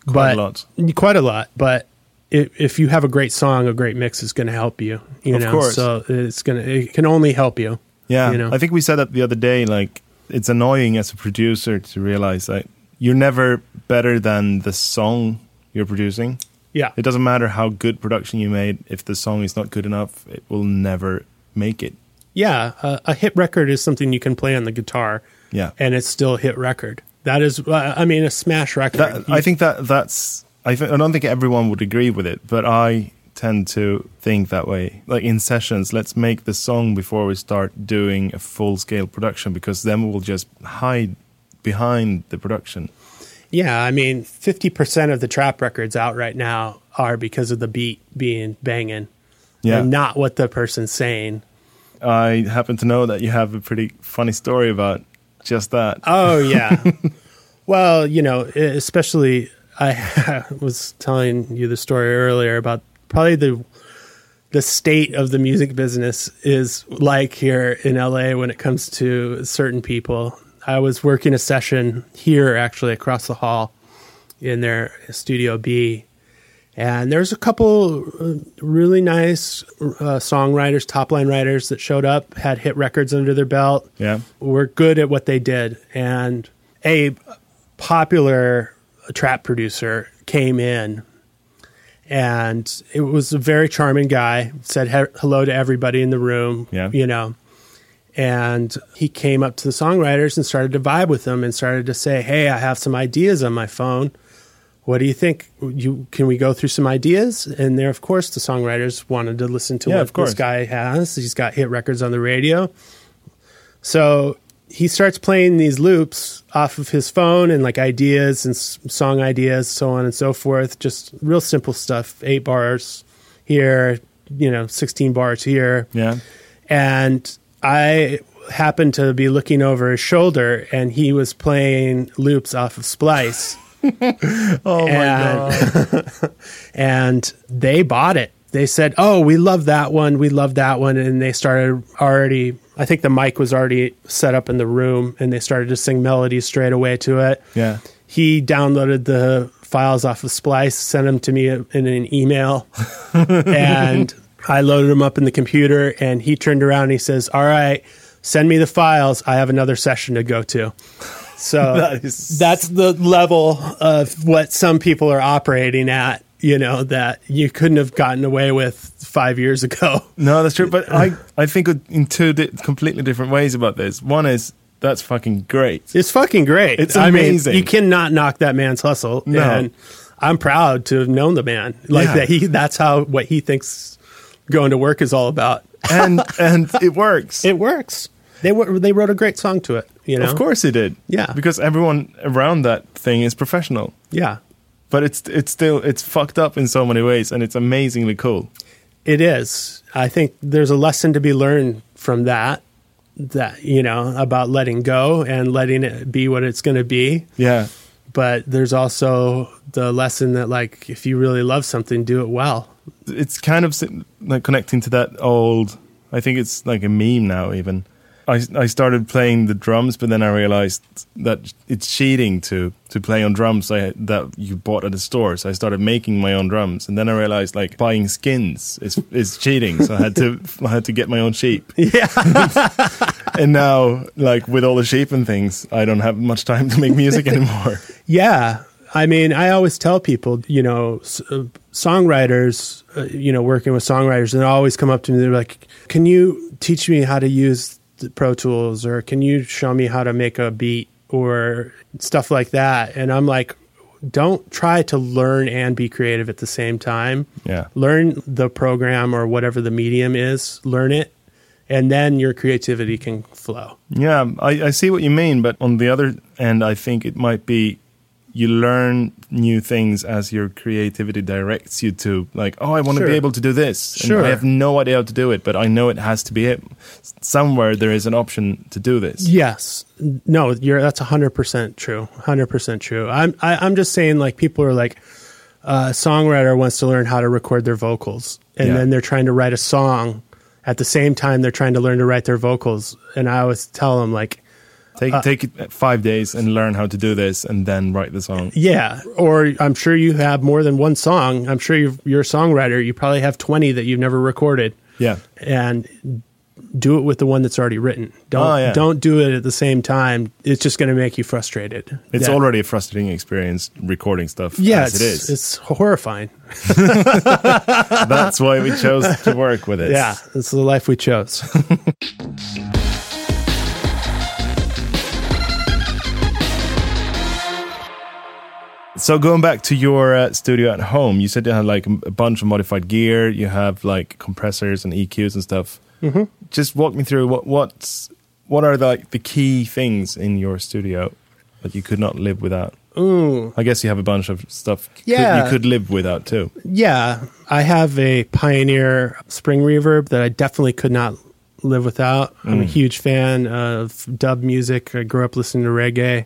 Quite but a lot. quite a lot. But if, if you have a great song, a great mix is going to help you. You Of know, course. so it's gonna it can only help you. Yeah. You know? I think we said that the other day. Like, it's annoying as a producer to realize that you're never better than the song you're producing. Yeah, It doesn't matter how good production you made. If the song is not good enough, it will never make it. Yeah. A, a hit record is something you can play on the guitar, Yeah. and it's still a hit record. That is, uh, I mean, a smash record. That, I think that that's. I, th- I don't think everyone would agree with it, but I tend to think that way. Like in sessions, let's make the song before we start doing a full scale production because then we'll just hide behind the production. Yeah, I mean, fifty percent of the trap records out right now are because of the beat being banging, Yeah. and not what the person's saying. I happen to know that you have a pretty funny story about just that. Oh yeah. well, you know, especially I was telling you the story earlier about probably the the state of the music business is like here in LA when it comes to certain people. I was working a session here actually across the hall in their studio B and there's a couple uh, really nice uh, songwriters, top line writers that showed up, had hit records under their belt Yeah. were good at what they did. And a popular trap producer came in and it was a very charming guy, said he- hello to everybody in the room, Yeah. you know. And he came up to the songwriters and started to vibe with them and started to say, Hey, I have some ideas on my phone. What do you think? You can we go through some ideas? And there, of course, the songwriters wanted to listen to Yeah, what of course. this guy has. He's got hit records on the radio. So he starts playing these loops off of his phone and like ideas and song ideas, so on and so forth. Just real simple stuff. Eight bars here, you know, 16 bars here. Yeah. And I happened to be looking over his shoulder and he was playing loops off of Splice. Oh my And- god. and they bought it. They said, "Oh, we love that one. We love that one." And they started already. I think the mic was already set up in the room, and they started to sing melodies straight away to it. Yeah. He downloaded the files off of Splice, sent them to me in an email, and I loaded them up in the computer. And he turned around and he says, "All right, send me the files. I have another session to go to." So That is- that's the level of what some people are operating at. You know that you couldn't have gotten away with five years ago. No, that's true. But I, I think in two di- completely different ways about this. One is that's fucking great. It's fucking great. It's I mean, amazing. you cannot knock that man's hustle. No. And I'm proud to have known the man. Like Yeah. that he that's how what he thinks going to work is all about. And and it works. It works. They were they wrote a great song to it. You know, Of course he did. Yeah. Because everyone around that thing is professional. Yeah, But it's it's still it's fucked up in so many ways and it's amazingly cool. it is. I think there's a lesson to be learned from that. That you know about letting go and letting it be what it's going to be. Yeah. But there's also the lesson that like if you really love something, do it well. It's kind of like connecting to that old I think it's like a meme now even. I, I started playing the drums, but then I realized that it's cheating to, to play on drums I, that you bought at the store. So I started making my own drums, and then I realized like buying skins is is cheating. So I had to I had to get my own sheep. Yeah. and now, like with all the sheep and things, I don't have much time to make music anymore. Yeah. I mean, I always tell people, you know, s- uh, songwriters, uh, you know, working with songwriters, and they always come up to me. They're like, "Can you teach me how to use Pro Tools, or can you show me how to make a beat, or stuff like that?" And I'm like, "Don't try to learn and be creative at the same time. Yeah. Learn the program or whatever the medium is. Learn it, and then your creativity can flow." Yeah, I, I see what you mean, but on the other end, I think it might be you learn new things as your creativity directs you to, like, oh, I want to Sure. be able to do this. And Sure. I have no idea how to do it, but I know it has to be it. Somewhere there is an option to do this. Yes. No, you're that's hundred percent true. Hundred percent true. I'm I, I'm just saying like people are like uh, a songwriter wants to learn how to record their vocals, and Yeah. then they're trying to write a song at the same time they're trying to learn to write their vocals. And I always tell them like, Take uh, take five days and learn how to do this, and then write the song. yeah, or I'm sure you have more than one song. I'm sure you're, you're a songwriter. You probably have twenty that you've never recorded. Yeah, and do it with the one that's already written. Don't Oh, yeah. don't do it at the same time. It's just going to make you frustrated. it's Yeah. already a frustrating experience recording stuff yeah, it's, it is. it's horrifying. That's why we chose to work with it. Yeah, it's the life we chose. So going back to your uh, studio at home, you said you had like a bunch of modified gear. You have like compressors and EQs and stuff. Mm-hmm. Just walk me through what what's what are the, like the key things in your studio that you could not live without. Ooh, I guess you have a bunch of stuff could- Yeah. you could live without too. yeah, I have a Pioneer spring reverb that I definitely could not live without. I'm a huge fan of dub music. I grew up listening to reggae.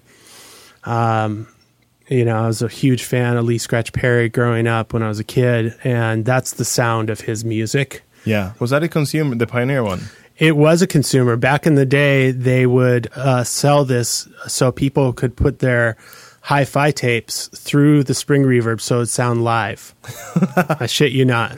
Um, you know, I was a huge fan of Lee Scratch Perry growing up when I was a kid, and that's the sound of his music. Yeah, was that a consumer the Pioneer one? It was a consumer. Back in the day, they would uh, sell this so people could put their hi fi tapes through the spring reverb so it'd sound live. I shit you not.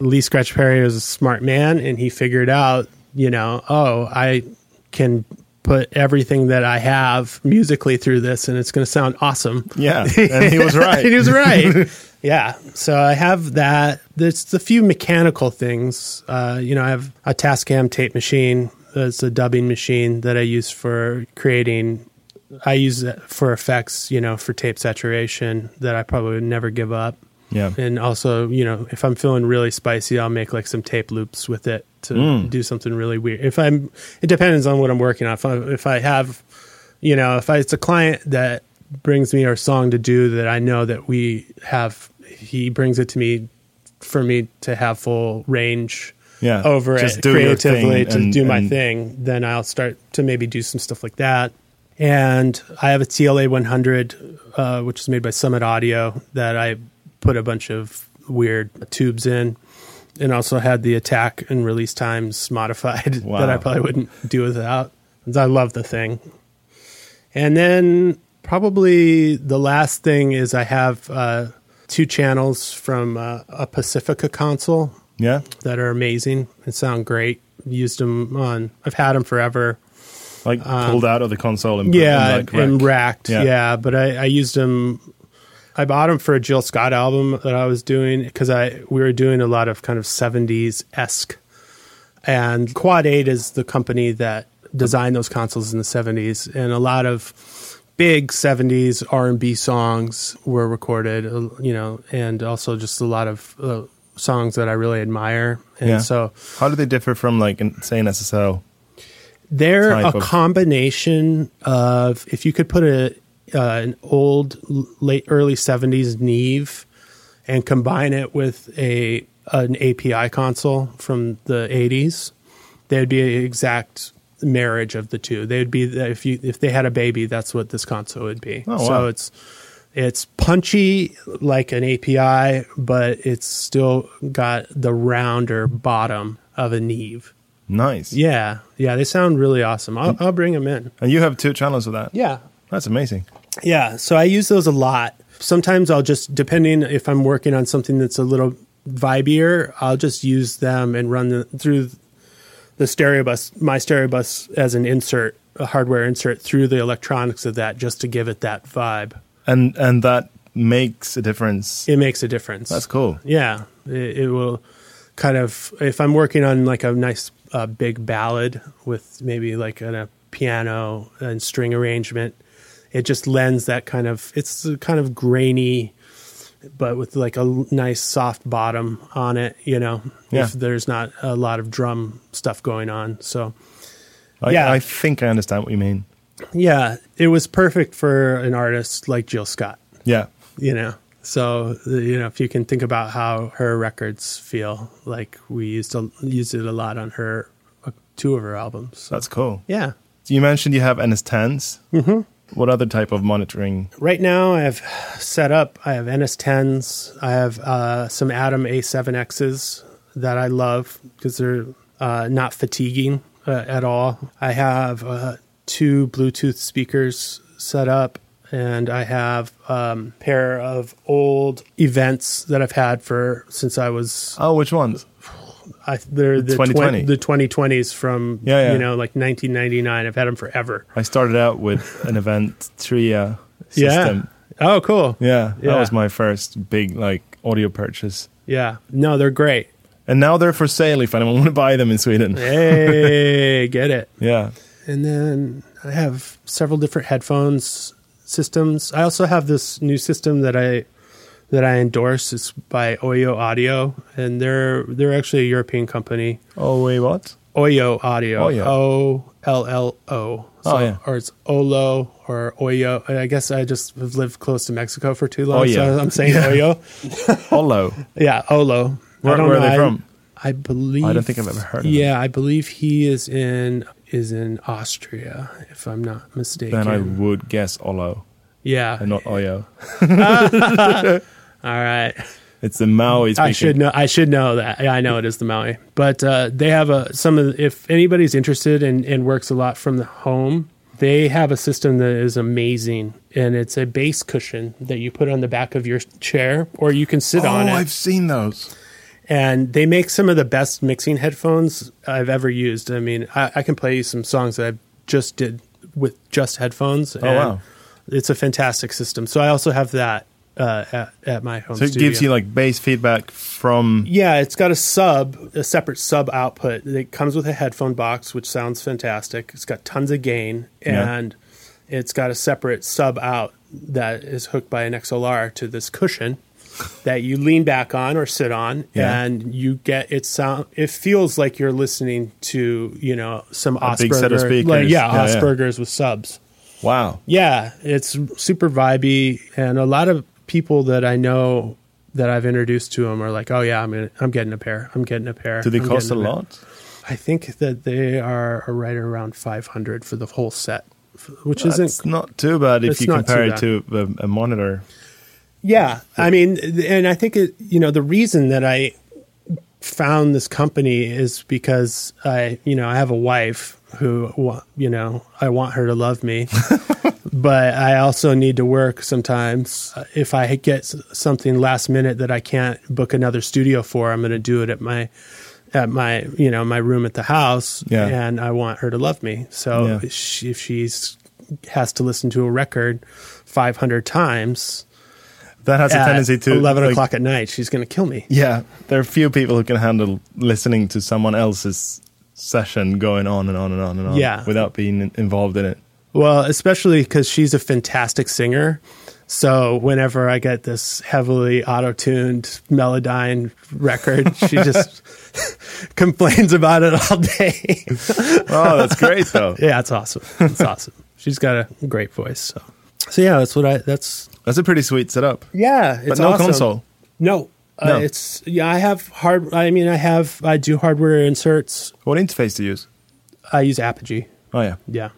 Lee Scratch Perry was a smart man and he figured out, you know, oh, I can put everything that I have musically through this and it's going to sound awesome. Yeah, and he was right. he was right. yeah. So I have that. There's a few mechanical things. Uh, you know, I have a Tascam tape machine. It's a dubbing machine that I use for creating. I use it for effects, you know, for tape saturation that I probably would never give up. Yeah, And also, you know, if I'm feeling really spicy, I'll make like some tape loops with it to Mm. do something really weird. If I'm, it depends on what I'm working on. If I, if I have, you know, if I, it's a client that brings me our song to do that I know that we have, he brings it to me for me to have full range yeah. over Just it creatively to and- do my and- thing, then I'll start to maybe do some stuff like that. And I have a TLA 100, uh, which is made by Summit Audio, that I put a bunch of weird tubes in, and also had the attack and release times modified Wow. that I probably wouldn't do without. I love the thing. And then probably the last thing is I have uh, two channels from uh, a Pacifica console Yeah, that are amazing and sound great. Used them on. I've had them forever. like pulled out of the console and Um, Yeah, in, like, and racked. Yeah. Yeah. but I, I used them. I bought them for a Jill Scott album that I was doing because I we were doing a lot of kind of seventies esque, and Quad Eight is the company that designed those consoles in the seventies, and a lot of big seventies R and B songs were recorded. uh, You know, and also just a lot of uh, songs that I really admire, and Yeah. so How do they differ from like say an SSL? They're a combination of if you could put a uh, an old late early seventies Neve and combine it with a an API console from the eighties, they'd be an exact marriage of the two. They'd be if you if they had a baby, that's what this console would be. Oh, wow. So it's it's punchy like an API, but it's still got the rounder bottom of a Neve. Nice. Yeah, yeah, they sound really awesome. I'll, I'll bring them in. And you have two channels of that. Yeah, That's amazing. Yeah. So I use those a lot. Sometimes I'll just, depending if I'm working on something that's a little vibier, I'll just use them and run the, through the stereo bus, my stereo bus as an insert, a hardware insert through the electronics of that, just to give it that vibe. And and that makes a difference. It makes a difference. That's cool. Yeah, it, it will kind of if I'm working on like a nice uh, big ballad with maybe like a, piano and string arrangement, it just lends that kind of it's kind of grainy, but with like a nice soft bottom on it. You know, Yeah. if there's not a lot of drum stuff going on. So I, Yeah. I think I understand what you mean. yeah, it was perfect for an artist like Jill Scott. Yeah. you know so you know if you can think about how her records feel like we used to use it a lot on her uh, two of her albums so, That's cool. yeah You mentioned you have NS10s. Mm-hmm. What other type of monitoring? right now i have set up i have ns10s i have uh, some ADAM a7x's that i love because they're uh, not fatiguing uh, at all i have uh, two bluetooth speakers set up and I have um, pair of old events that I've had for since I was Oh, which ones? I, they're the 2020. twen- the 2020s from Yeah, yeah. you know like 1999. I've had them forever. I started out with an event Tria Yeah. system. Oh, cool. Yeah. Yeah. That was my first big like audio purchase. Yeah. No, they're great. And now they're for sale if anyone want to buy them in Sweden. Hey, get it. Yeah. And then I have several different headphones systems. I also have this new system that I that I endorse. It's by Oyo Audio, and they're they're actually a European company. Oh, wait, what? Oyo Audio. Oh, Oyo. O L L O. Oh, yeah. Or it's Olo or Oyo. I guess I just have lived close to Mexico for too long, oh, Oyo. so I'm saying Oyo. Olo. Yeah, Olo. Where, I don't where are they I- from? I believe. I don't think I've ever heard. Yeah, I believe he is in is in Austria, if I'm not mistaken. Then I would guess Olo yeah. and not Oyo. All right. It's the Maui speaking. I should know. I should know that. Yeah, I know it is the Maui, but uh, they have a some of. If anybody's interested and, and works a lot from the home, they have a system that is amazing, and it's a base cushion that you put on the back of your chair, or you can sit Oh, on it. Oh, I've seen those. and they make some of the best mixing headphones I've ever used. I mean, I, I can play you some songs that I just did with just headphones. and Oh, wow. It's a fantastic system. So I also have that uh, at, at my home So it studio. gives you like bass feedback from. yeah, it's got a sub, a separate sub output. It comes with a headphone box, which sounds fantastic. It's got tons of gain, Yeah. and it's got a separate sub out that is hooked by an XLR to this cushion that you lean back on or sit on, Yeah. and you get it sound. It feels like you're listening to you know some A Asperger, big set of speakers. like yeah, Yeah, yeah. With subs. Wow. Yeah, it's super vibey, and a lot of people that I know that I've introduced to them are like, "Oh yeah, I'm gonna, I'm getting a pair. I'm getting a pair." Do they I'm cost a pair." lot? I think that they are right around 500 for the whole set, which isn't. not too bad if you compare it to a, a monitor. Yeah, I mean, and I think it. You know, the reason that I found this company is because I, you know, I have a wife who, you know, I want her to love me, but I also need to work sometimes. If I get something last minute that I can't book another studio for, I'm going to do it at my at my you know my room at the house Yeah. and I want her to love me. So Yeah. she, if she's has to listen to a record 500 times That has a tendency to 11 like, o'clock at night, she's going to kill me. Yeah, there are few people who can handle listening to someone else's session going on and on and on and on Yeah. without being involved in it. Well, especially because she's a fantastic singer. So whenever I get this heavily auto-tuned Melodyne record, she just complains about it all day. Oh, that's great though. yeah, it's awesome. It's awesome. She's got a great voice. So, so yeah, that's what I. That's That's a pretty sweet setup. yeah. It's But no awesome. console. No, uh, it's yeah. I have hard. I mean, I have. I do hardware inserts. What interface do you use? I use Apogee. Oh yeah. Yeah,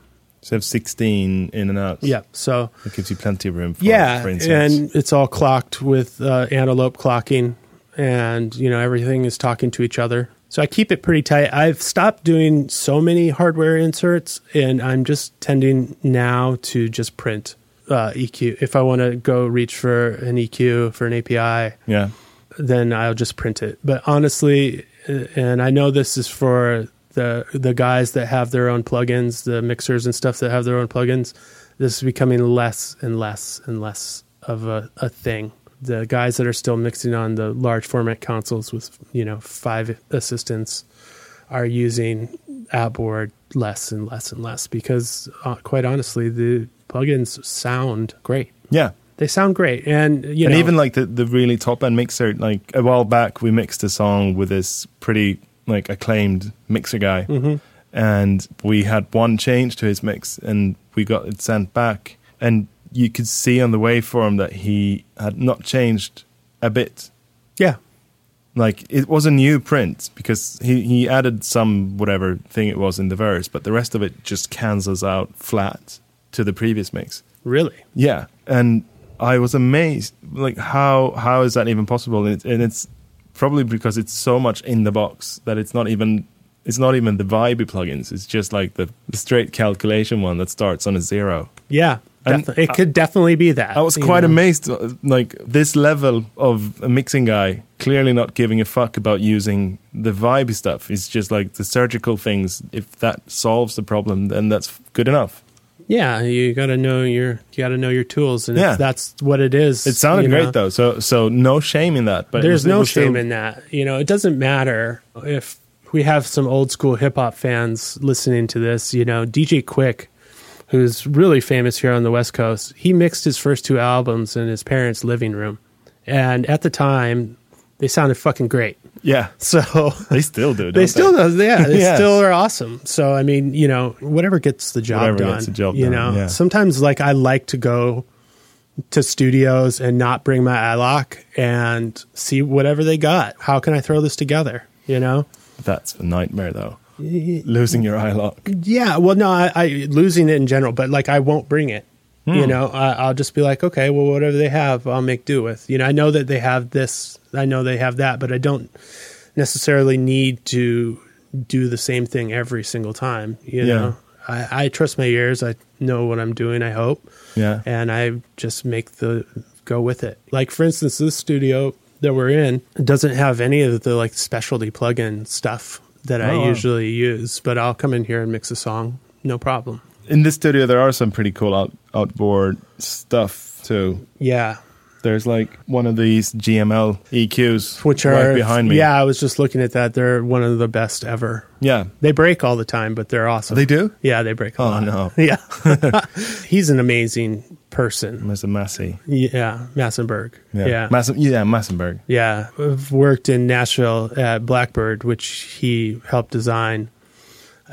So you have 16 in and out. yeah. So it gives you plenty of room for, yeah, for inserts. and it's all clocked with uh, antelope clocking, and you know everything is talking to each other. So I keep it pretty tight. I've stopped doing so many hardware inserts, and I'm just tending now to just print uh, EQ. If I want to go reach for an EQ for an API, yeah. Then I'll just print it. But honestly, uh, and I know this is for the the guys that have their own plugins, the mixers and stuff that have their own plugins. This is becoming less and less and less of a, a thing. The guys that are still mixing on the large format consoles with you know five assistants are using Outboard less and less and less because, uh, quite honestly, the plugins sound great. Yeah. They sound great, and you and know, even like the, the really top end mixer, like a while back, we mixed a song with this pretty like acclaimed mixer guy, Mm-hmm. and we had one change to his mix, and we got it sent back, and you could see on the waveform that he had not changed a bit. yeah, Like it was a new print because he, he added some whatever thing it was in the verse, but the rest of it just cancels out flat to the previous mix. really. Yeah, and I was amazed. Like how how is that even possible? And, it, and it's probably because it's so much in the box that it's not even it's not even the Vibe plugins. It's just like the, the straight calculation one that starts on a zero. Yeah, And it could definitely be that. I was quite know. amazed. uh, Like this level of a mixing guy clearly not giving a fuck about using the Vibe stuff. It's just like the surgical things. If that solves the problem, then that's good enough. Yeah, you got to know your you got to know your tools, and Yeah. that's what it is. It sounded you know, great though, so so no shame in that. But There's was- no was still- shame in that. You know, it doesn't matter if we have some old school hip hop fans listening to this. You know, DJ Quik, who's really famous here on the West Coast, he mixed his first two albums in his parents' living room, and at the time, they sounded fucking great. Yeah, So they still do. they still does yeah they Yeah. still are awesome so i mean you know whatever gets the job Whatever done gets the job you done, know yeah. sometimes like i like to go to studios and not bring my iLok and see whatever they got how can i throw this together you know That's a nightmare though. Losing your iLok. yeah well no i, I losing it in general but like i won't bring it Hmm. you know I, i'll just be like okay well whatever they have i'll make do with you know i know that they have this i know they have that but i don't necessarily need to do the same thing every single time you Yeah. know I, I trust my ears i know what i'm doing i hope Yeah. and i just make the go with it like for instance this studio that we're in doesn't have any of the like specialty plug-in stuff that i Oh, wow. usually use but i'll come in here and mix a song no problem In this studio, there are some pretty cool out, outboard stuff too. yeah There's like one of these GML EQs, which are right behind me. yeah i was just looking at that they're one of the best ever yeah. they break all the time but they're awesome They do. yeah they break a Oh lot. no, yeah he's an amazing person Mr. Massey. yeah massenburg Yeah, yeah Mass- yeah, Massenburg. Yeah, I've worked in Nashville at Blackbird, which he helped design,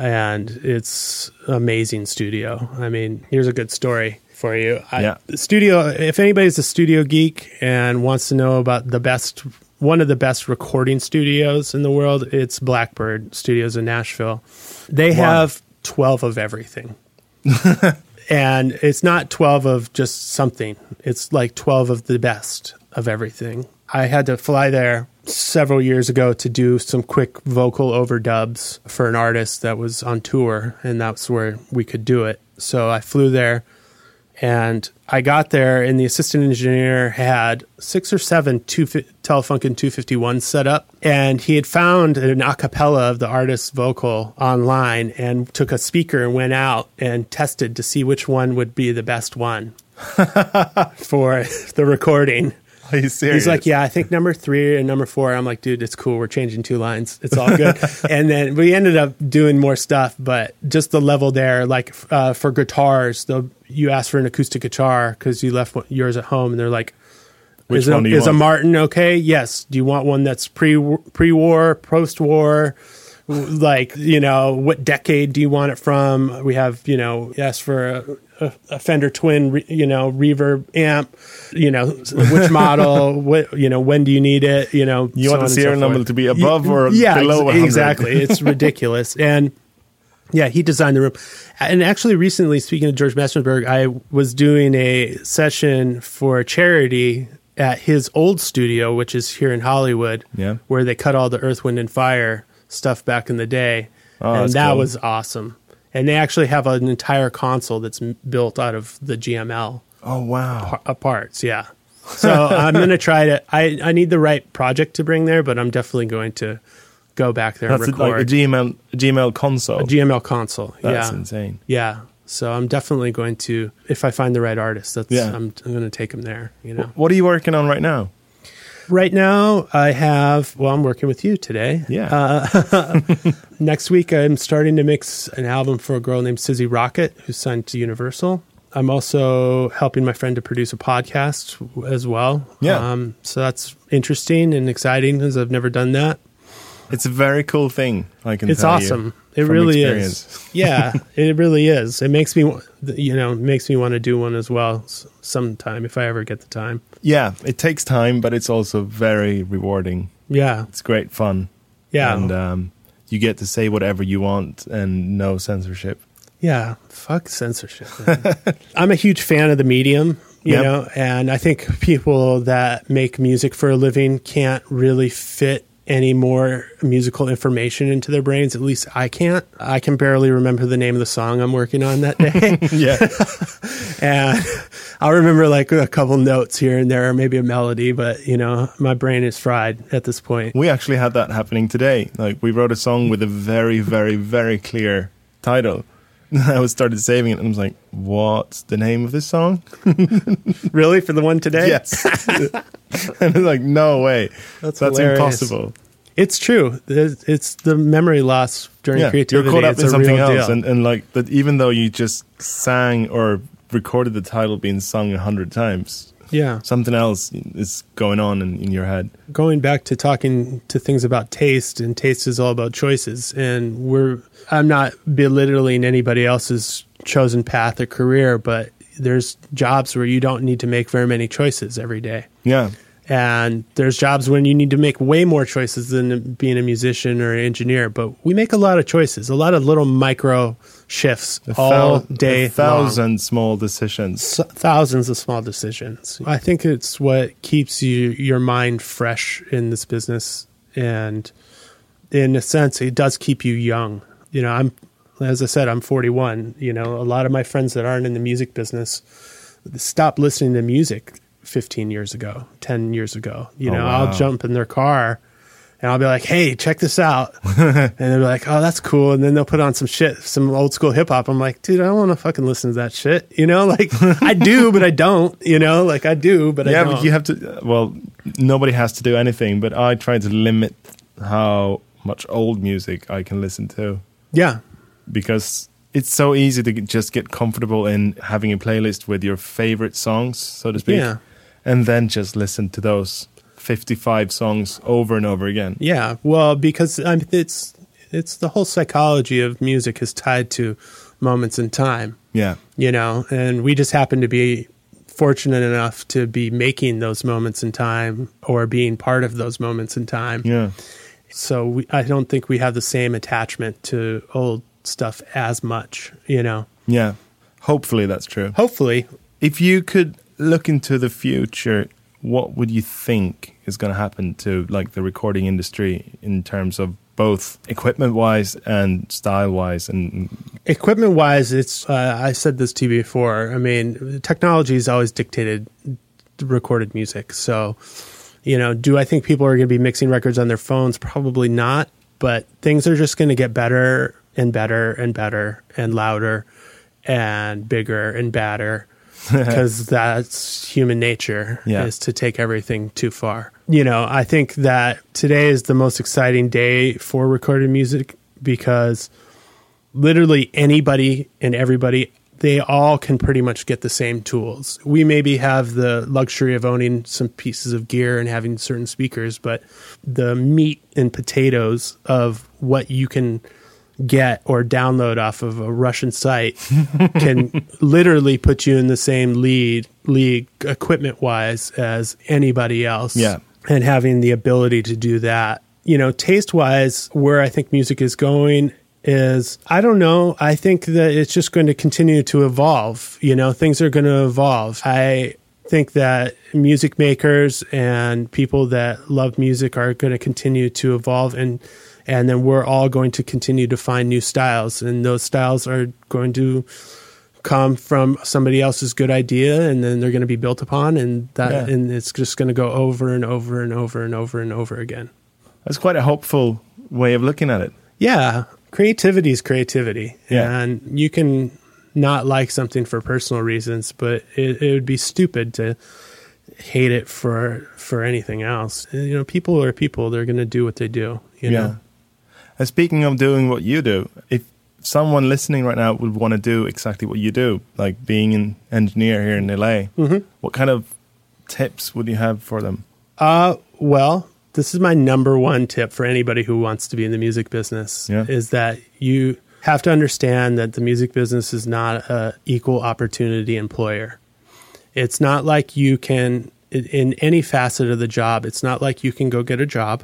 and it's amazing studio. I mean, here's a good story for you. I, Yeah. the studio. If anybody's a studio geek and wants to know about the best, one of the best recording studios in the world, it's Blackbird Studios in Nashville. They have twelve of everything. and it's not 12 of just something it's like 12 of the best of everything i had to fly there several years ago to do some quick vocal overdubs for an artist that was on tour and that's where we could do it so i flew there and I got there, and the assistant engineer had six or seven two Telefunken 251 set up, and he had found an acapella of the artist's vocal online, and took a speaker and went out and tested to see which one would be the best one for the recording. Are you serious? He's like, yeah, I think number three and number four. I'm like, dude, it's cool. We're changing two lines. It's all good. and then we ended up doing more stuff, but just the level there, like uh, for guitars, the you ask for an acoustic guitar because you left one- yours at home, and they're like, Which is a, one do you is a? Martin okay? Yes. Do you want one that's pre pre war, post war? Like you know, what decade do you want it from? We have you know, yes for a, a, a Fender Twin, re, you know, reverb amp. You know, which model? what you know, when do you need it? You know, You so want the and so serial number to be above or yeah, below ex- 100? exactly. It's ridiculous and. Yeah, he designed the room. And actually, recently, speaking of George Massenburg, I was doing a session for a charity at his old studio, which is here in Hollywood, Yeah. where they cut all the Earth, Wind, and Fire stuff back in the day. Oh, and that cool. was awesome. And they actually have an entire console that's built out of the GML Oh wow! par- uh, parts. Yeah. So I'm going to try to, I, I need the right project to bring there, but I'm definitely going to go back there That's and a, like a record GML a GML console. a GML console. Yeah. That's yeah. insane. Yeah. So I'm definitely going to, if I find the right artist, that's Yeah. I'm, I'm going to take him there. You know. What are you working on right now? Right now, I have. Well, I'm working with you today. Yeah. Uh, Next week, I'm starting to mix an album for a girl named Sizzy Rocket, who's signed to Universal. I'm also helping my friend to produce a podcast as well. Yeah. Um, so that's interesting and exciting because I've never done that. It's a very cool thing. I can. It's awesome. It really experience. is. Yeah, it really is. It makes me, you know, makes me want to do one as well sometime if I ever get the time. Yeah, it takes time, but it's also very rewarding. Yeah, It's great fun. yeah, and um, you get to say whatever you want and no censorship. yeah. Fuck censorship. I'm a huge fan of the medium, you Yep. know, and I think people that make music for a living can't really fit any more musical information into their brains. At least I can't. I can barely remember the name of the song I'm working on that day. Yeah, and I'll remember like a couple notes here and there, or maybe a melody, but you know, my brain is fried at this point. we actually had that happening today. Like we wrote a song with a very, very, very clear title. I was started saving it and I was like, "What's the name of this song?" Really, for the one today? Yes, and I'm like, "No way, That's that's hilarious. impossible." It's true. It's the memory loss during Yeah, creativity. you're caught up it's in something else, deal. and, and like that. Even though you just sang or recorded the title being sung a hundred times, yeah. something else is going on in, in your head. Going back to talking to things about taste, and taste is all about choices. And we're I'm not belittling anybody else's chosen path or career, but there's jobs where you don't need to make very many choices every day. Yeah, and there's jobs when you need to make way more choices than being a musician or an engineer but we make a lot of choices a lot of little micro shifts a all thou- day thousand small decisions. thousands of small decisions. I think it's what keeps you your mind fresh in this business. And in a sense it does keep you young. You know i'm as i said i'm 41 you know a lot of my friends that aren't in the music business stop listening to music 15 years ago 10 years ago you Oh, know wow. i'll jump in their car and I'll be like, "Hey, check this out," and they'll be like, "Oh, that's cool." And then they'll put on some shit, some old school hip hop. I'm like, "Dude, I don't want to fucking listen to that shit." You know, like I do, but I don't. You know, like I do, but I yeah, but you have to. Well, nobody has to do anything, but I try to limit how much old music I can listen to yeah, because it's so easy to just get comfortable in having a playlist with your favorite songs, so to speak, yeah, and then just listen to those 55 songs over and over again. yeah. Well, because it's it's the whole psychology of music is tied to moments in time. Yeah, you know, and we just happen to be fortunate enough to be making those moments in time or being part of those moments in time. yeah. So we, I don't think we have the same attachment to old stuff as much, you know. Yeah. Hopefully that's true. Hopefully, If you could look into the future, what would you think is going to happen to like the recording industry in terms of both equipment wise and style wise and equipment wise, it's, uh, I said this to you before. I mean, technology has always dictated recorded music. So, you know, do I think people are going to be mixing records on their phones? Probably not. But things are just going to get better and better and better and louder and bigger and badder because that's human nature Yeah. is to take everything too far. You know, I think that today is the most exciting day for recorded music because literally anybody and everybody they all can pretty much get the same tools. We maybe have the luxury of owning some pieces of gear and having certain speakers, but the meat and potatoes of what you can get or download off of a Russian site can literally put you in the same lead league equipment wise as anybody else. Yeah. And having the ability to do that. You know, taste wise, where I think music is going is I don't know. I think that it's just going to continue to evolve. You know, things are going to evolve. I think that music makers and people that love music are going to continue to evolve and and then we're all going to continue to find new styles and those styles are going to come from somebody else's good idea and then they're going to be built upon and that Yeah. and it's just going to go over and over and over and over and over again. That's quite a hopeful way of looking at it. Yeah, creativity is creativity, Yeah. and you can not like something for personal reasons, but it, it would be stupid to hate it for for anything else. You know, people are people; they're going to do what they do. You know, And speaking of doing what you do, if someone listening right now would want to do exactly what you do, like being an engineer here in LA, Mm-hmm. what kind of tips would you have for them? Uh, well, this is my number one tip for anybody who wants to be in the music business Yeah. is that you have to understand that the music business is not a equal opportunity employer. It's not like you can in- in any facet of the job, it's not like you can go get a job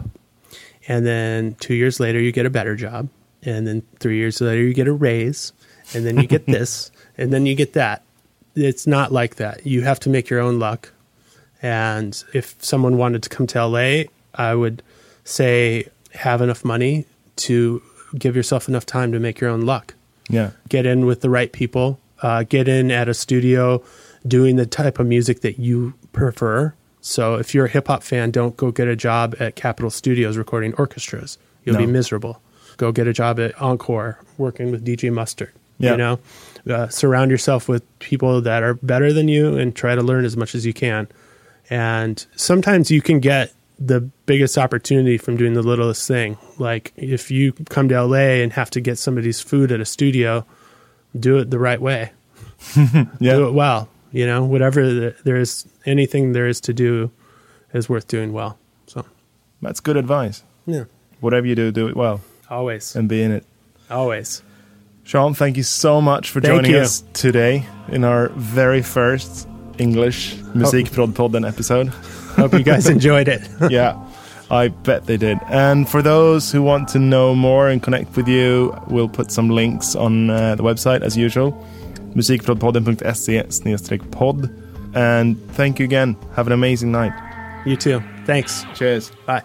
and then 2 years later you get a better job and then 3 years later you get a raise and then you get this and then you get that. It's not like that. You have to make your own luck. And if someone wanted to come to LA, I would say have enough money to give yourself enough time to make your own luck. Yeah. Get in with the right people, uh, get in at a studio doing the type of music that you prefer. So if you're a hip hop fan, don't go get a job at Capitol Studios recording orchestras. You'll be miserable. Go get a job at Encore working with DJ Mustard. Yeah. You know, uh, surround yourself with people that are better than you and try to learn as much as you can. And sometimes you can get the biggest opportunity from doing the littlest thing. Like if you come to LA and have to get somebody's food at a studio, do it the right way. Do it well. You know, whatever the, there is, anything there is to do is worth doing well. So, That's good advice. yeah, Whatever you do, do it well always, and be in it. always. Sean, thank you so much for Thank joining you. us today in our very first English Musikprodpodden episode. Hope you guys enjoyed it. yeah, I bet they did. And for those who want to know more and connect with you, we'll put some links on uh, the website as usual musikprodpodden.se podd. And thank you again. Have an amazing night. You too. Thanks. Cheers. Bye.